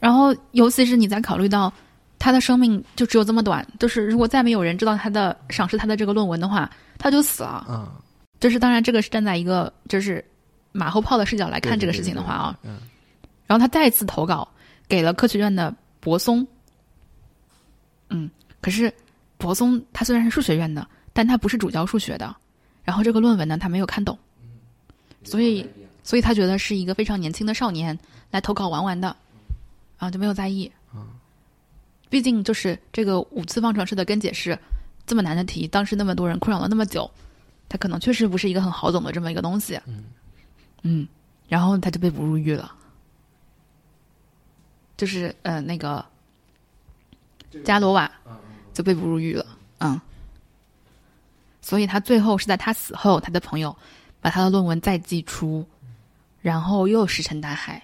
然后尤其是你在考虑到他的生命就只有这么短，就是如果再没有人知道他的赏识他的这个论文的话，他就死了。嗯，就是当然，这个是站在一个就是马后炮的视角来看这个事情的话啊，对，对对对然后他再次投稿给了科学院的博松。嗯，可是博松他虽然是数学院的，但他不是主教数学的，然后这个论文呢他没有看懂，所以所以他觉得是一个非常年轻的少年来投稿玩玩的，啊就没有在意。嗯，毕竟就是这个五次方程式的根解是这么难的题，当时那么多人困扰了那么久，他可能确实不是一个很好懂的这么一个东西。嗯嗯，然后他就被捕入狱了，就是呃那个加罗瓦就被捕入狱了，嗯，所以他最后是在他死后，他的朋友把他的论文再寄出，然后又石沉大海，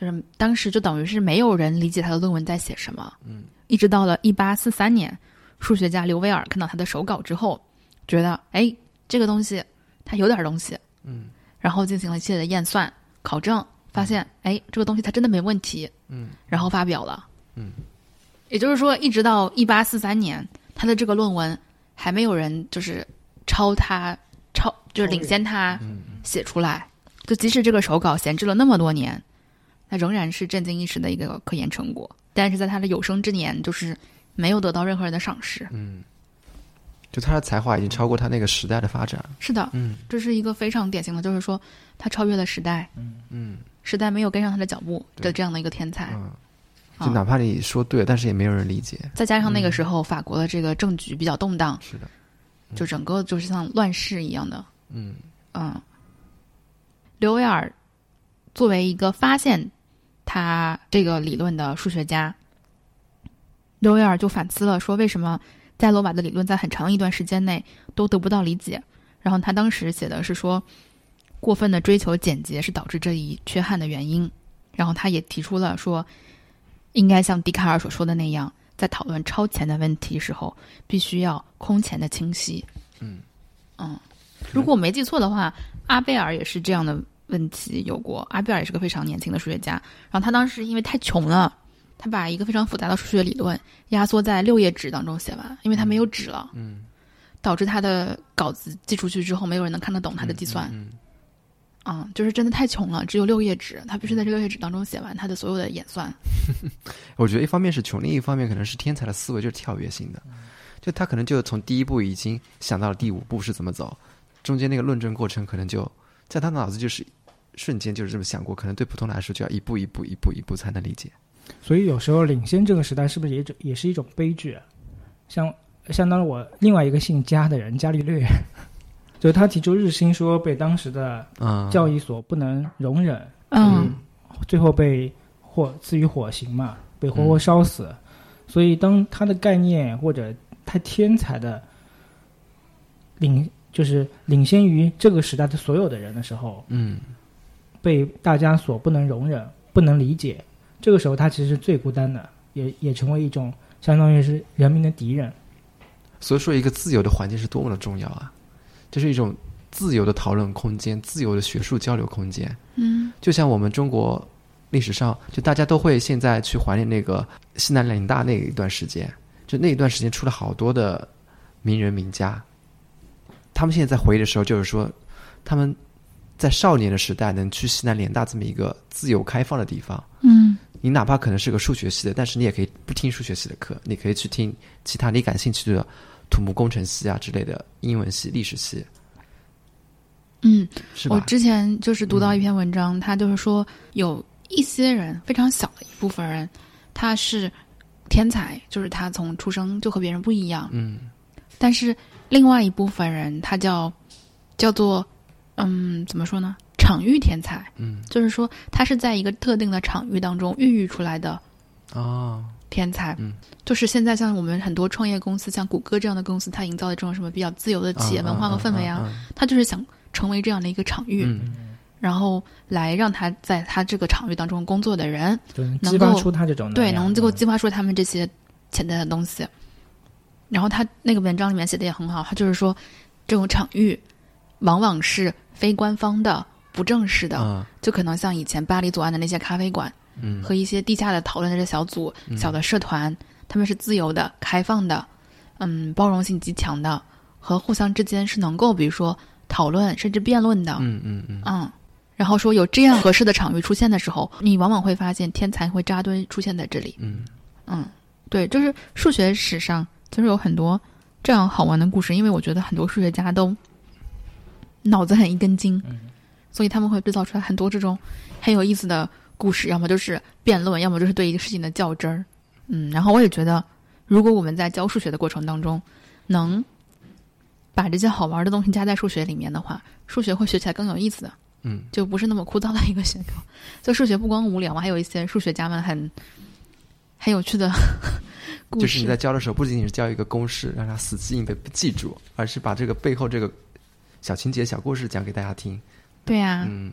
就是当时就等于是没有人理解他的论文在写什么，嗯，一直到了一八四三年，数学家刘维尔看到他的手稿之后，觉得哎这个东西它有点东西，嗯。然后进行了一系列的验算考证，发现哎这个东西它真的没问题，嗯。然后发表了。嗯，也就是说，一直到一八四三年，他的这个论文还没有人就是抄他抄，就是领先他嗯写出来。就即使这个手稿闲置了那么多年，那仍然是震惊一时的一个科研成果。但是在他的有生之年，就是没有得到任何人的赏识。嗯，就他的才华已经超过他那个时代的发展。是的，嗯这是一个非常典型的，就是说他超越了时代，嗯时代没有跟上他的脚步的这样的一个天才。就哪怕你说对了，但是也没有人理解。再加上那个时候法国的这个政局比较动荡，是的，就整个就是像乱世一样的。嗯嗯，刘维尔作为一个发现他这个理论的数学家，刘维尔就反思了，说为什么在罗瓦的理论在很长一段时间内都得不到理解。然后他当时写的是说，过分的追求简洁是导致这一缺憾的原因。然后他也提出了说，应该像笛卡尔所说的那样，在讨论超前的问题时候，必须要空前的清晰。嗯嗯，如果我没记错的话，阿贝尔也是这样的问题有过。阿贝尔也是个非常年轻的数学家，然后他当时因为太穷了，他把一个非常复杂的数学理论压缩在六页纸当中写完，因为他没有纸了，嗯，导致他的稿子寄出去之后，没有人能看得懂他的计算。嗯啊、就是真的太穷了，只有六页纸，他必须在这六页纸当中写完他的所有的演算。[laughs] 我觉得一方面是穷，另一方面可能是天才的思维就是跳跃性的，就他可能就从第一步已经想到了第五步是怎么走，中间那个论证过程可能就在他脑子就是瞬间就是这么想过，可能对普通来说就要一步一步一步一步才能理解。所以有时候领先这个时代是不是也也是一种悲剧啊？像相当于我另外一个姓加的人伽利略，就是他提出日心说被当时的嗯，教义所不能容忍，嗯最后被火赐予火刑嘛，被活活烧死。所以当他的概念或者他天才的领就是领先于这个时代的所有的人的时候，嗯被大家所不能容忍、不能理解，这个时候他其实是最孤单的，也也成为一种相当于是人民的敌人。所以说，一个自由的环境是多么的重要啊！这是一种自由的讨论空间，自由的学术交流空间。嗯就像我们中国历史上，就大家都会现在去怀念那个西南联大那一段时间，就那一段时间出了好多的名人名家。他们现在在回忆的时候，就是说他们在少年的时代能去西南联大这么一个自由开放的地方。嗯你哪怕可能是个数学系的，但是你也可以不听数学系的课，你可以去听其他你感兴趣的土木工程系啊之类的英文系、历史系，嗯，是吧？我之前就是读到一篇文章，他就是说有一些人非常小的一部分人，他是天才，就是他从出生就和别人不一样。嗯但是另外一部分人，他叫叫做嗯，怎么说呢？场域天才，嗯就是说他是在一个特定的场域当中孕育出来的啊天才。嗯，就是现在像我们很多创业公司，像谷歌这样的公司，它营造的这种什么比较自由的企业文化和氛围啊，嗯他就是想成为这样的一个场域，嗯。然后来让他在他这个场域当中工作的人，能能激发够出他这种对，能够嗯。激发出他们这些潜在的东西。然后他那个文章里面写的也很好，他就是说，这种场域往往是非官方的、不正式的，啊。就可能像以前巴黎左岸的那些咖啡馆嗯。和一些地下的讨论的这小组、小的社团，他们是自由的、开放的，嗯，包容性极强的，和互相之间是能够，比如说讨论甚至辩论的，嗯嗯嗯。嗯，然后说有这样合适的场域出现的时候，你往往会发现天才会扎堆出现在这里。嗯。嗯，对，就是数学史上就是有很多这样好玩的故事，因为我觉得很多数学家都脑子很一根筋，嗯。所以他们会制造出来很多这种很有意思的故事，要么就是辩论，要么就是对一个事情的较真儿。嗯，然后我也觉得，如果我们在教数学的过程当中，能把这些好玩的东西加在数学里面的话，数学会学起来更有意思的。嗯就不是那么枯燥的一个学科。就数学不光无聊嘛，还有一些数学家们很很有趣的 [laughs] 故事。就是你在教的时候，不仅仅是教一个公式让他死记硬背不记住，而是把这个背后这个小情节、小故事讲给大家听。对呀、嗯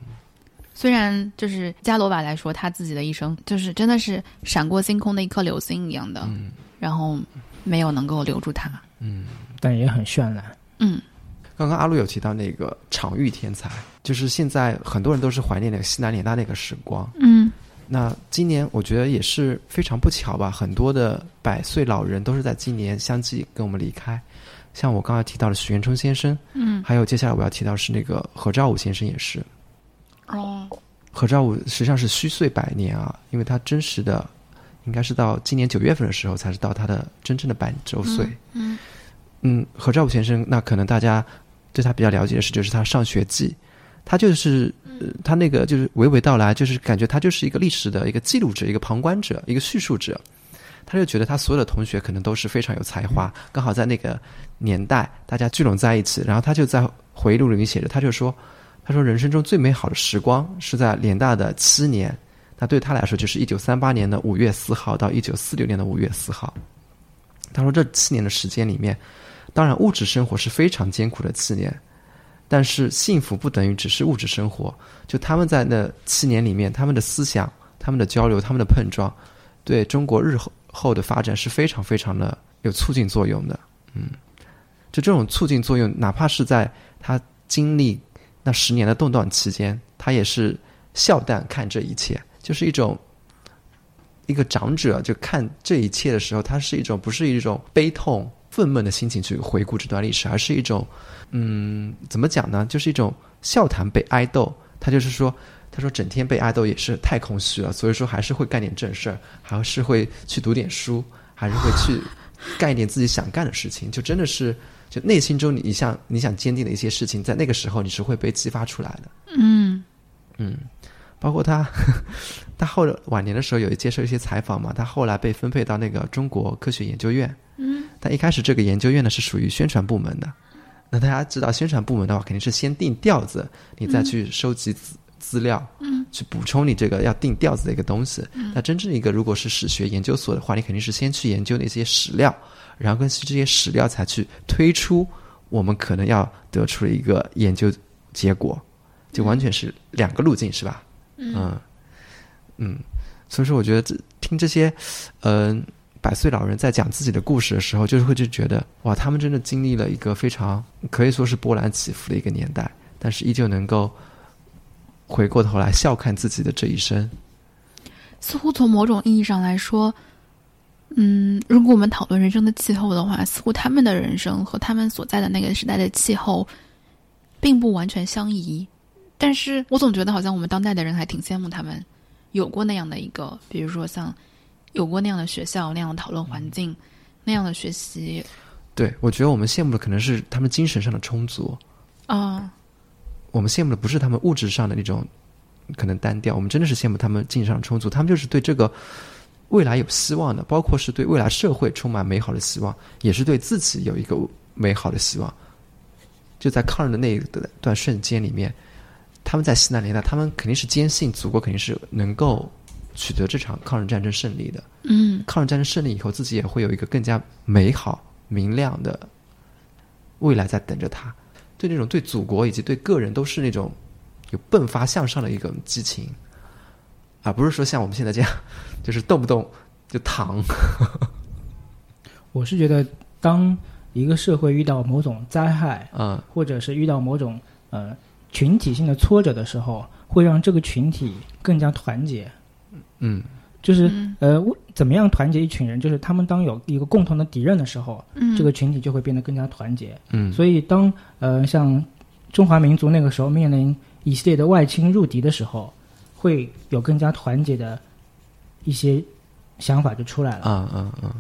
虽然就是加罗瓦来说，他自己的一生就是真的是闪过星空的一颗流星一样的，嗯然后没有能够留住他。嗯。但也很绚烂。嗯刚刚阿路有提到那个场域天才，就是现在很多人都是怀念那个西南联大那个时光。嗯那今年我觉得也是非常不巧吧，很多的百岁老人都是在今年相继跟我们离开。像我刚才提到的许渊冲先生，嗯还有接下来我要提到是那个何兆武先生也是。哦何兆武实际上是虚岁百年啊，因为他真实的应该是到今年九月份的时候才是到他的真正的百周岁。嗯嗯，何兆武先生，那可能大家对他比较了解的是，就是他上学记，他就是、呃他那个就是娓娓道来，就是感觉他就是一个历史的一个记录者、一个旁观者、一个叙述者。他就觉得他所有的同学可能都是非常有才华，刚好在那个年代大家聚拢在一起，然后他就在回忆录里面写着，他就说，他说人生中最美好的时光是在联大的七年，那对他来说就是一九三八年的五月四号到一九四六年的五月四号。他说这七年的时间里面，当然物质生活是非常艰苦的七年，但是幸福不等于只是物质生活。就他们在那七年里面，他们的思想、他们的交流、他们的碰撞，对中国日后后的发展是非常非常的有促进作用的。嗯，就这种促进作用，哪怕是在他经历那十年的动荡期间，他也是笑淡看这一切，就是一种一个长者就看这一切的时候，他是一种不是一种悲痛、愤懑的心情去回顾这段历史，而是一种嗯，怎么讲呢？就是一种笑谈被爱豆。他就是说，他说整天被爱豆也是太空虚了，所以说还是会干点正事儿，还是会去读点书，还是会去干一点自己想干的事情。就真的是，就内心中你想你想坚定的一些事情，在那个时候你是会被激发出来的。嗯嗯，包括他，[laughs] 他后来晚年的时候有接受一些采访嘛，他后来被分配到那个中国科学研究院。嗯，但一开始这个研究院呢是属于宣传部门的。那大家知道，宣传部门的话肯定是先定调子，你再去收集资资料，嗯，去补充你这个要定调子的一个东西。那真正一个如果是史学研究所的话，你肯定是先去研究那些史料，然后根据这些史料才去推出我们可能要得出的一个研究结果，就完全是两个路径，是吧？嗯。嗯，所以说我觉得这听这些，嗯、百岁老人在讲自己的故事的时候，就是会就觉得哇，他们真的经历了一个非常可以说是波澜起伏的一个年代，但是依旧能够回过头来笑看自己的这一生。似乎从某种意义上来说，嗯，如果我们讨论人生的气候的话，似乎他们的人生和他们所在的那个时代的气候，并不完全相宜。但是我总觉得好像我们当代的人还挺羡慕他们有过那样的一个，比如说像有过那样的学校、那样的讨论环境、那样的学习对我觉得我们羡慕的可能是他们精神上的充足，啊，我们羡慕的不是他们物质上的那种可能单调，我们真的是羡慕他们精神上的充足。他们就是对这个未来有希望的，包括是对未来社会充满美好的希望，也是对自己有一个美好的希望。就在抗日的那一段瞬间里面，他们在西南联大，他们肯定是坚信祖国肯定是能够取得这场抗日战争胜利的。嗯抗日战争胜利以后，自己也会有一个更加美好、明亮的未来在等着他。对那种对祖国以及对个人都是那种有迸发向上的一个激情，而不是说像我们现在这样，就是动不动就躺。[laughs] 我是觉得，当一个社会遇到某种灾害，嗯或者是遇到某种呃群体性的挫折的时候，会让这个群体更加团结。嗯就是、嗯呃，怎么样团结一群人？就是他们当有一个共同的敌人的时候，嗯，这个群体就会变得更加团结。嗯所以当呃像中华民族那个时候面临一系列的外侵入敌的时候，会有更加团结的一些想法就出来了。啊啊啊！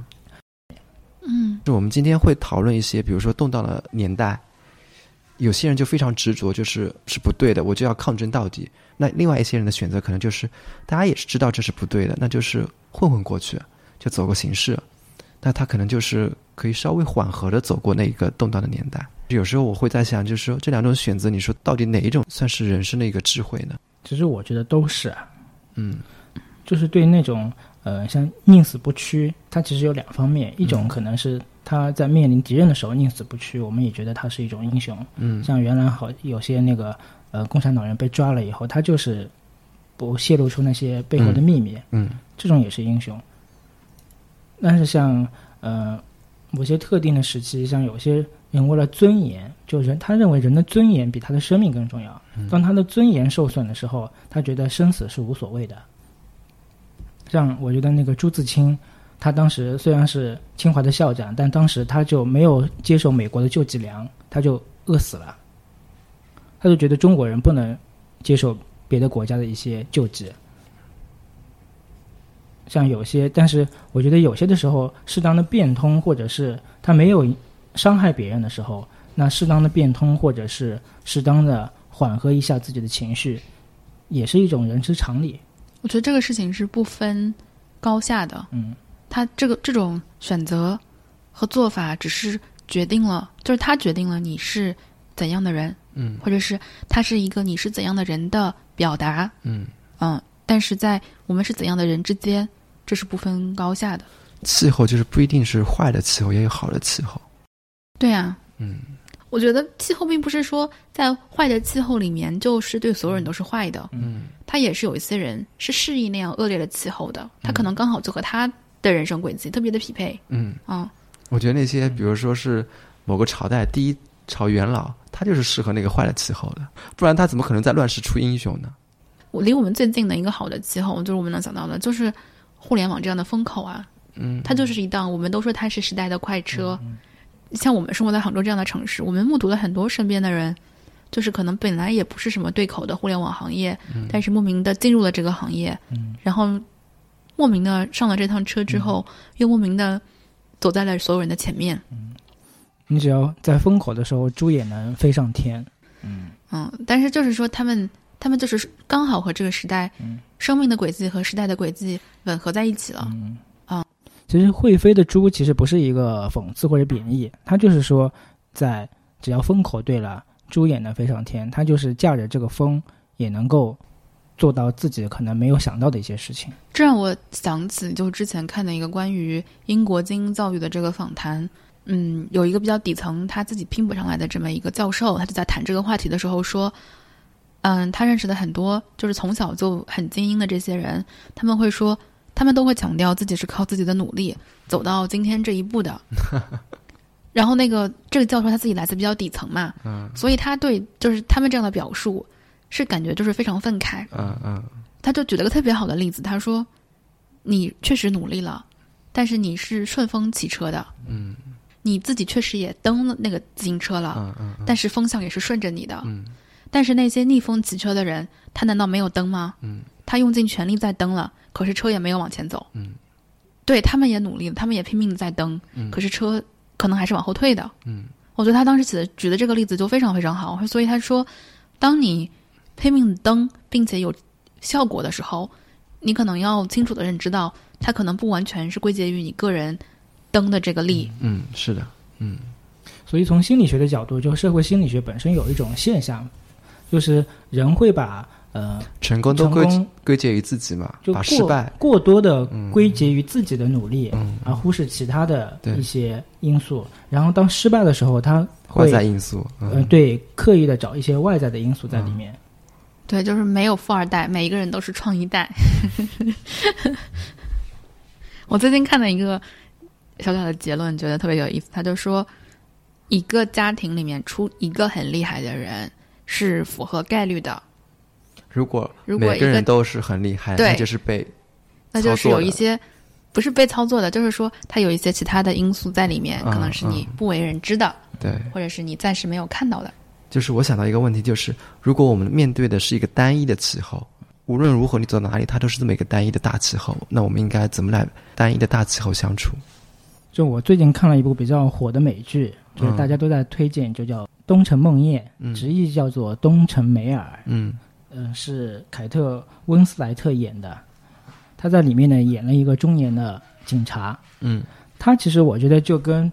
嗯就我们今天会讨论一些，比如说动荡的年代，有些人就非常执着，就是是不对的，我就要抗争到底。那另外一些人的选择可能就是，大家也是知道这是不对的，那就是混混过去，就走个形式。那他可能就是可以稍微缓和的走过那一个动荡的年代。有时候我会在想，就是说这两种选择，你说到底哪一种算是人生的一个智慧呢？其实我觉得都是啊，嗯就是对那种呃像宁死不屈，它其实有两方面，一种可能是他在面临敌人的时候宁死不屈，我们也觉得他是一种英雄。嗯像原来好有些那个呃共产党人被抓了以后，他就是不泄露出那些背后的秘密，嗯这种也是英雄。但是像呃某些特定的时期，像有些人为了尊严，就人他认为人的尊严比他的生命更重要。当他的尊严受损的时候，他觉得生死是无所谓的。像我觉得那个朱自清，他当时虽然是清华的校长，但当时他就没有接受美国的救济粮，他就饿死了。他就觉得中国人不能接受别的国家的一些救济。像有些，但是我觉得有些的时候，适当的变通，或者是他没有伤害别人的时候，那适当的变通，或者是适当的缓和一下自己的情绪，也是一种人之常理。我觉得这个事情是不分高下的，嗯，他这个这种选择和做法只是决定了，就是他决定了你是怎样的人，嗯。或者是他是一个你是怎样的人的表达，嗯，嗯，但是在我们是怎样的人之间，这是不分高下的。气候就是不一定是坏的气候，也有好的气候。对啊，嗯。我觉得气候并不是说在坏的气候里面就是对所有人都是坏的，嗯。他也是有一些人是适应那样恶劣的气候的，他可能刚好就和他的人生轨迹特别的匹配。嗯。啊，我觉得那些，比如说是某个朝代第一朝元老，他就是适合那个坏的气候的，不然他怎么可能在乱世出英雄呢？我离我们最近的一个好的气候，就是我们能想到的，就是互联网这样的风口啊，嗯，它就是一档我们都说它是时代的快车。像我们生活在杭州这样的城市，我们目睹了很多身边的人，就是可能本来也不是什么对口的互联网行业，但是莫名的进入了这个行业，嗯然后莫名的上了这趟车之后，又莫名的走在了所有人的前面。你只要在风口的时候，猪也能飞上天。嗯嗯，但是就是说，他们他们就是刚好和这个时代、生命的轨迹和时代的轨迹吻合在一起了。嗯啊其实会飞的猪其实不是一个讽刺或者贬义，它就是说，在只要风口对了，猪也能飞上天。它就是驾着这个风，也能够做到自己可能没有想到的一些事情。这让我想起，就之前看的一个关于英国精英教育的这个访谈。嗯，有一个比较底层，他自己拼不上来的这么一个教授，他就在谈这个话题的时候说，嗯，他认识的很多就是从小就很精英的这些人，他们会说，他们都会强调自己是靠自己的努力走到今天这一步的。[laughs] 然后那个这个教授他自己来自比较底层嘛，嗯所以他对就是他们这样的表述是感觉就是非常愤慨。嗯嗯他就举了个特别好的例子，他说：“你确实努力了，但是你是顺风骑车的，嗯你自己确实也蹬了那个自行车了，嗯嗯但是风向也是顺着你的。嗯但是那些逆风骑车的人，他难道没有蹬吗？嗯他用尽全力在蹬了，可是车也没有往前走。嗯对他们也努力了，他们也拼命的在蹬，嗯可是车可能还是往后退的。嗯我觉得他当时举的举的这个例子就非常非常好，所以他说，当你拼命地蹬并且有效果的时候，你可能要清楚的认知到，它可能不完全是归结于你个人登的这个力。嗯，是的，嗯所以从心理学的角度，就社会心理学本身有一种现象，就是人会把呃成功都归归结于自己嘛，就过把失败，过多的归结于自己的努力，嗯，而忽视其他的一些因素。然后当失败的时候，他外会在因素，呃嗯，对刻意的找一些外在的因素在里面。对，就是没有富二代，每一个人都是创一代。我最近看了一个小小的结论，觉得特别有意思。他就说，一个家庭里面出一个很厉害的人是符合概率的，如果如果每个人都是很厉害，那就是被那就是有一些不是被操作的，就是说他有一些其他的因素在里面，嗯可能是你嗯不为人知的，对。或者是你暂时没有看到的。就是我想到一个问题，就是如果我们面对的是一个单一的气候，无论如何你走到哪里，它都是这么一个单一的大气候，那我们应该怎么来单一的大气候相处？就我最近看了一部比较火的美剧，就是嗯大家都在推荐，就叫《东城梦魇》，嗯直译叫做《东城梅尔》。嗯嗯，是凯特·温斯莱特演的。他在里面呢演了一个中年的警察。嗯他其实我觉得就跟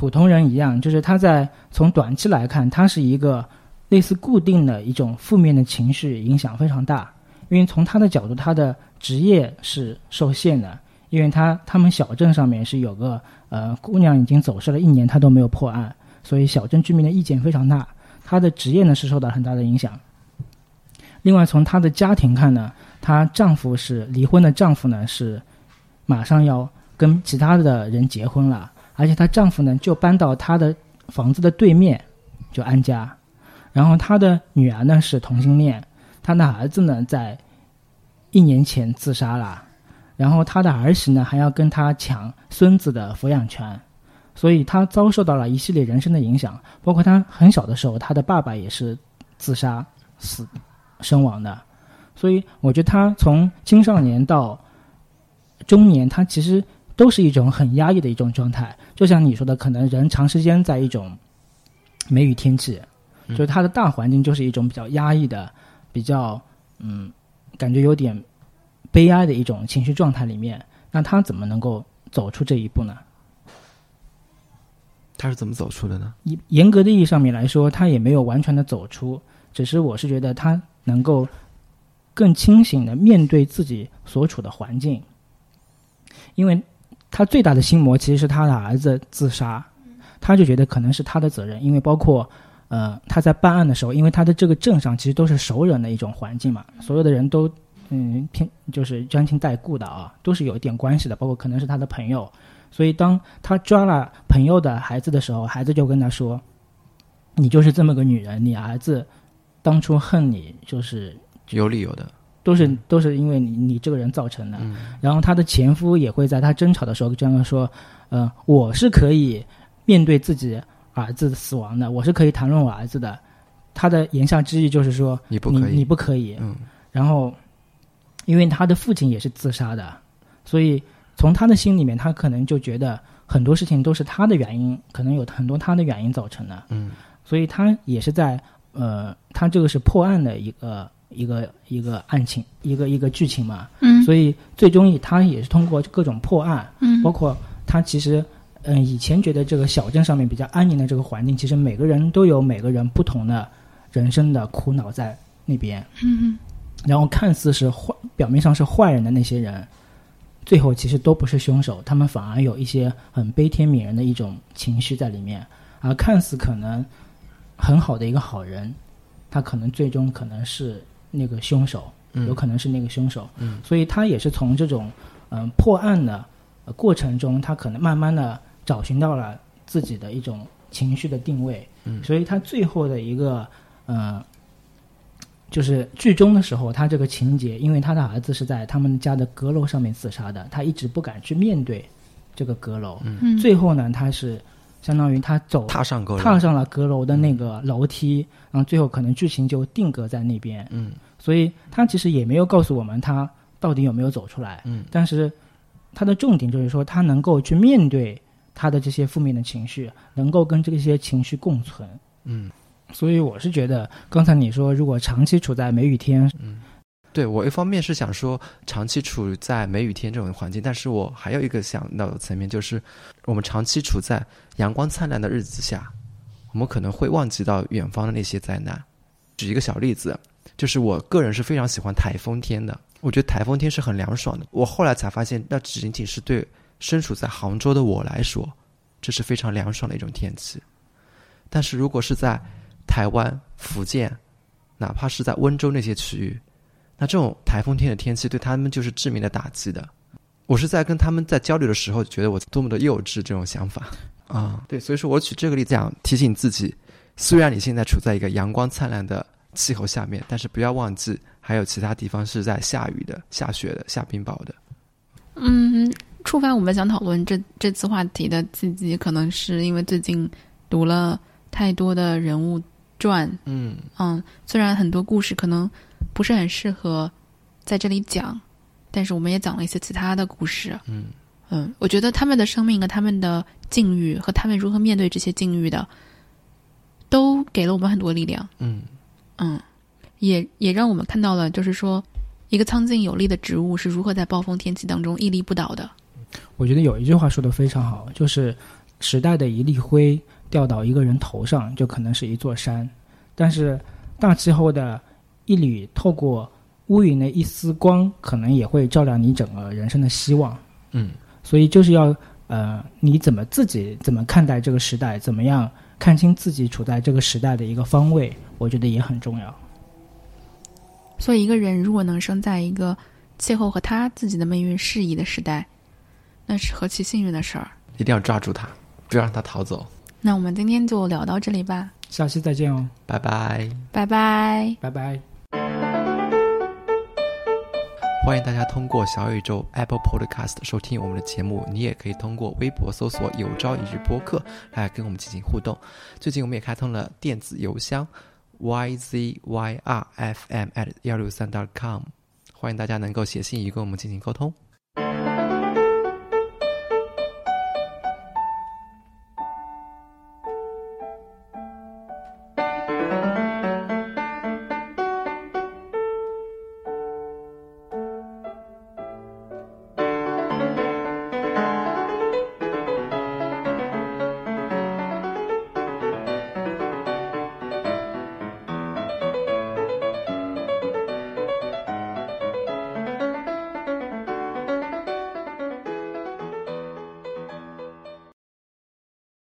普通人一样，就是他在从短期来看，他是一个类似固定的一种负面的情绪影响非常大。因为从他的角度，他的职业是受限的，因为他他们小镇上面是有个呃姑娘已经走失了一年，他都没有破案，所以小镇居民的意见非常大。他的职业呢是受到很大的影响。另外，从她的家庭看呢，她丈夫是离婚的，丈夫呢是马上要跟其他的人结婚了，而且她丈夫呢就搬到她的房子的对面就安家，然后她的女儿呢是同性恋，她的儿子呢在一年前自杀了，然后她的儿媳呢还要跟她抢孙子的抚养权，所以她遭受到了一系列人生的影响，包括她很小的时候，她的爸爸也是自杀死身亡的，所以我觉得她从青少年到中年，她其实都是一种很压抑的一种状态。就像你说的，可能人长时间在一种梅雨天气，就是它的大环境就是一种比较压抑的、比较嗯，感觉有点悲哀的一种情绪状态里面。那他怎么能够走出这一步呢？他是怎么走出的呢？严严格的意义上面来说，他也没有完全的走出，只是我是觉得他能够更清醒的面对自己所处的环境，因为他最大的心魔其实是他的儿子自杀，他就觉得可能是他的责任，因为包括呃他在办案的时候，因为他的这个镇上其实都是熟人的一种环境嘛，所有的人都嗯偏就是沾亲带故的啊，都是有一点关系的，包括可能是他的朋友。所以，当他抓了朋友的孩子的时候，孩子就跟他说：“你就是这么个女人，你儿子当初恨你，就是有理由的。都是都是因为你你这个人造成的。嗯然后他的前夫也会在他争吵的时候这样说：“呃，我是可以面对自己儿子的死亡的，我是可以谈论我儿子的。”他的言下之意就是说你你不可以你不可以。嗯然后，因为他的父亲也是自杀的，所以从他的心里面，他可能就觉得很多事情都是他的原因，可能有很多他的原因造成的。嗯所以他也是在呃，他这个是破案的一个一个一个案情，一个一个剧情嘛。嗯所以最终他也是通过各种破案，嗯包括他其实，嗯、以前觉得这个小镇上面比较安宁的这个环境，其实每个人都有每个人不同的人生的苦恼在那边。嗯然后看似是坏，表面上是坏人的那些人，最后其实都不是凶手，他们反而有一些很悲天悯人的一种情绪在里面，而看似可能很好的一个好人，他可能最终可能是那个凶手，嗯。有可能是那个凶手，嗯。所以他也是从这种嗯、破案的、呃过程中，他可能慢慢的找寻到了自己的一种情绪的定位，嗯。所以他最后的一个呃，就是剧中的时候，他这个情节，因为他的儿子是在他们家的阁楼上面自杀的，他一直不敢去面对这个阁楼，嗯，最后呢，他是相当于他走踏上沟踏上了阁楼的那个楼梯，然后最后可能剧情就定格在那边，嗯。所以他其实也没有告诉我们他到底有没有走出来，嗯。但是他的重点就是说他能够去面对他的这些负面的情绪，能够跟这些情绪共存。嗯。所以我是觉得，刚才你说如果长期处在梅雨天，嗯对我一方面是想说，长期处在梅雨天这种环境，但是我还有一个想到的层面，就是我们长期处在阳光灿烂的日子下，我们可能会忘记到远方的那些灾难。举一个小例子，就是我个人是非常喜欢台风天的，我觉得台风天是很凉爽的。我后来才发现，那仅仅是对身处在杭州的我来说，这是非常凉爽的一种天气。但是如果是在台湾、福建，哪怕是在温州那些区域，那这种台风天的天气对他们就是致命的打击的。我是在跟他们在交流的时候，觉得我多么的幼稚，这种想法啊，对，所以说我举这个例子讲提醒自己，虽然你现在处在一个阳光灿烂的气候下面，但是不要忘记还有其他地方是在下雨的、下雪的、下冰雹的。嗯，触发我们想讨论这这次话题的契机，可能是因为最近读了太多的人物传，嗯嗯，虽然很多故事可能不是很适合在这里讲，但是我们也讲了一些其他的故事。嗯嗯，我觉得他们的生命和他们的境遇和他们如何面对这些境遇的，都给了我们很多力量。嗯嗯，也也让我们看到了，就是说，一个苍劲有力的植物是如何在暴风天气当中屹立不倒的。我觉得有一句话说的非常好，就是时代的一粒灰掉到一个人头上，就可能是一座山；但是大气候的一缕透过乌云的一丝光，可能也会照亮你整个人生的希望。嗯所以就是要呃，你怎么自己怎么看待这个时代，怎么样看清自己处在这个时代的一个方位，我觉得也很重要。所以，一个人如果能生在一个气候和他自己的命运适宜的时代，那是何其幸运的事儿。一定要抓住他，不要让他逃走。那我们今天就聊到这里吧，下期再见哦，拜拜。拜拜。拜拜。欢迎大家通过小宇宙 Apple Podcast 收听我们的节目，你也可以通过微博搜索“有朝一日播客”来跟我们进行互动。最近我们也开通了电子邮箱 yzyrfm at 幺六三 com，欢迎大家能够写信与我们进行沟通。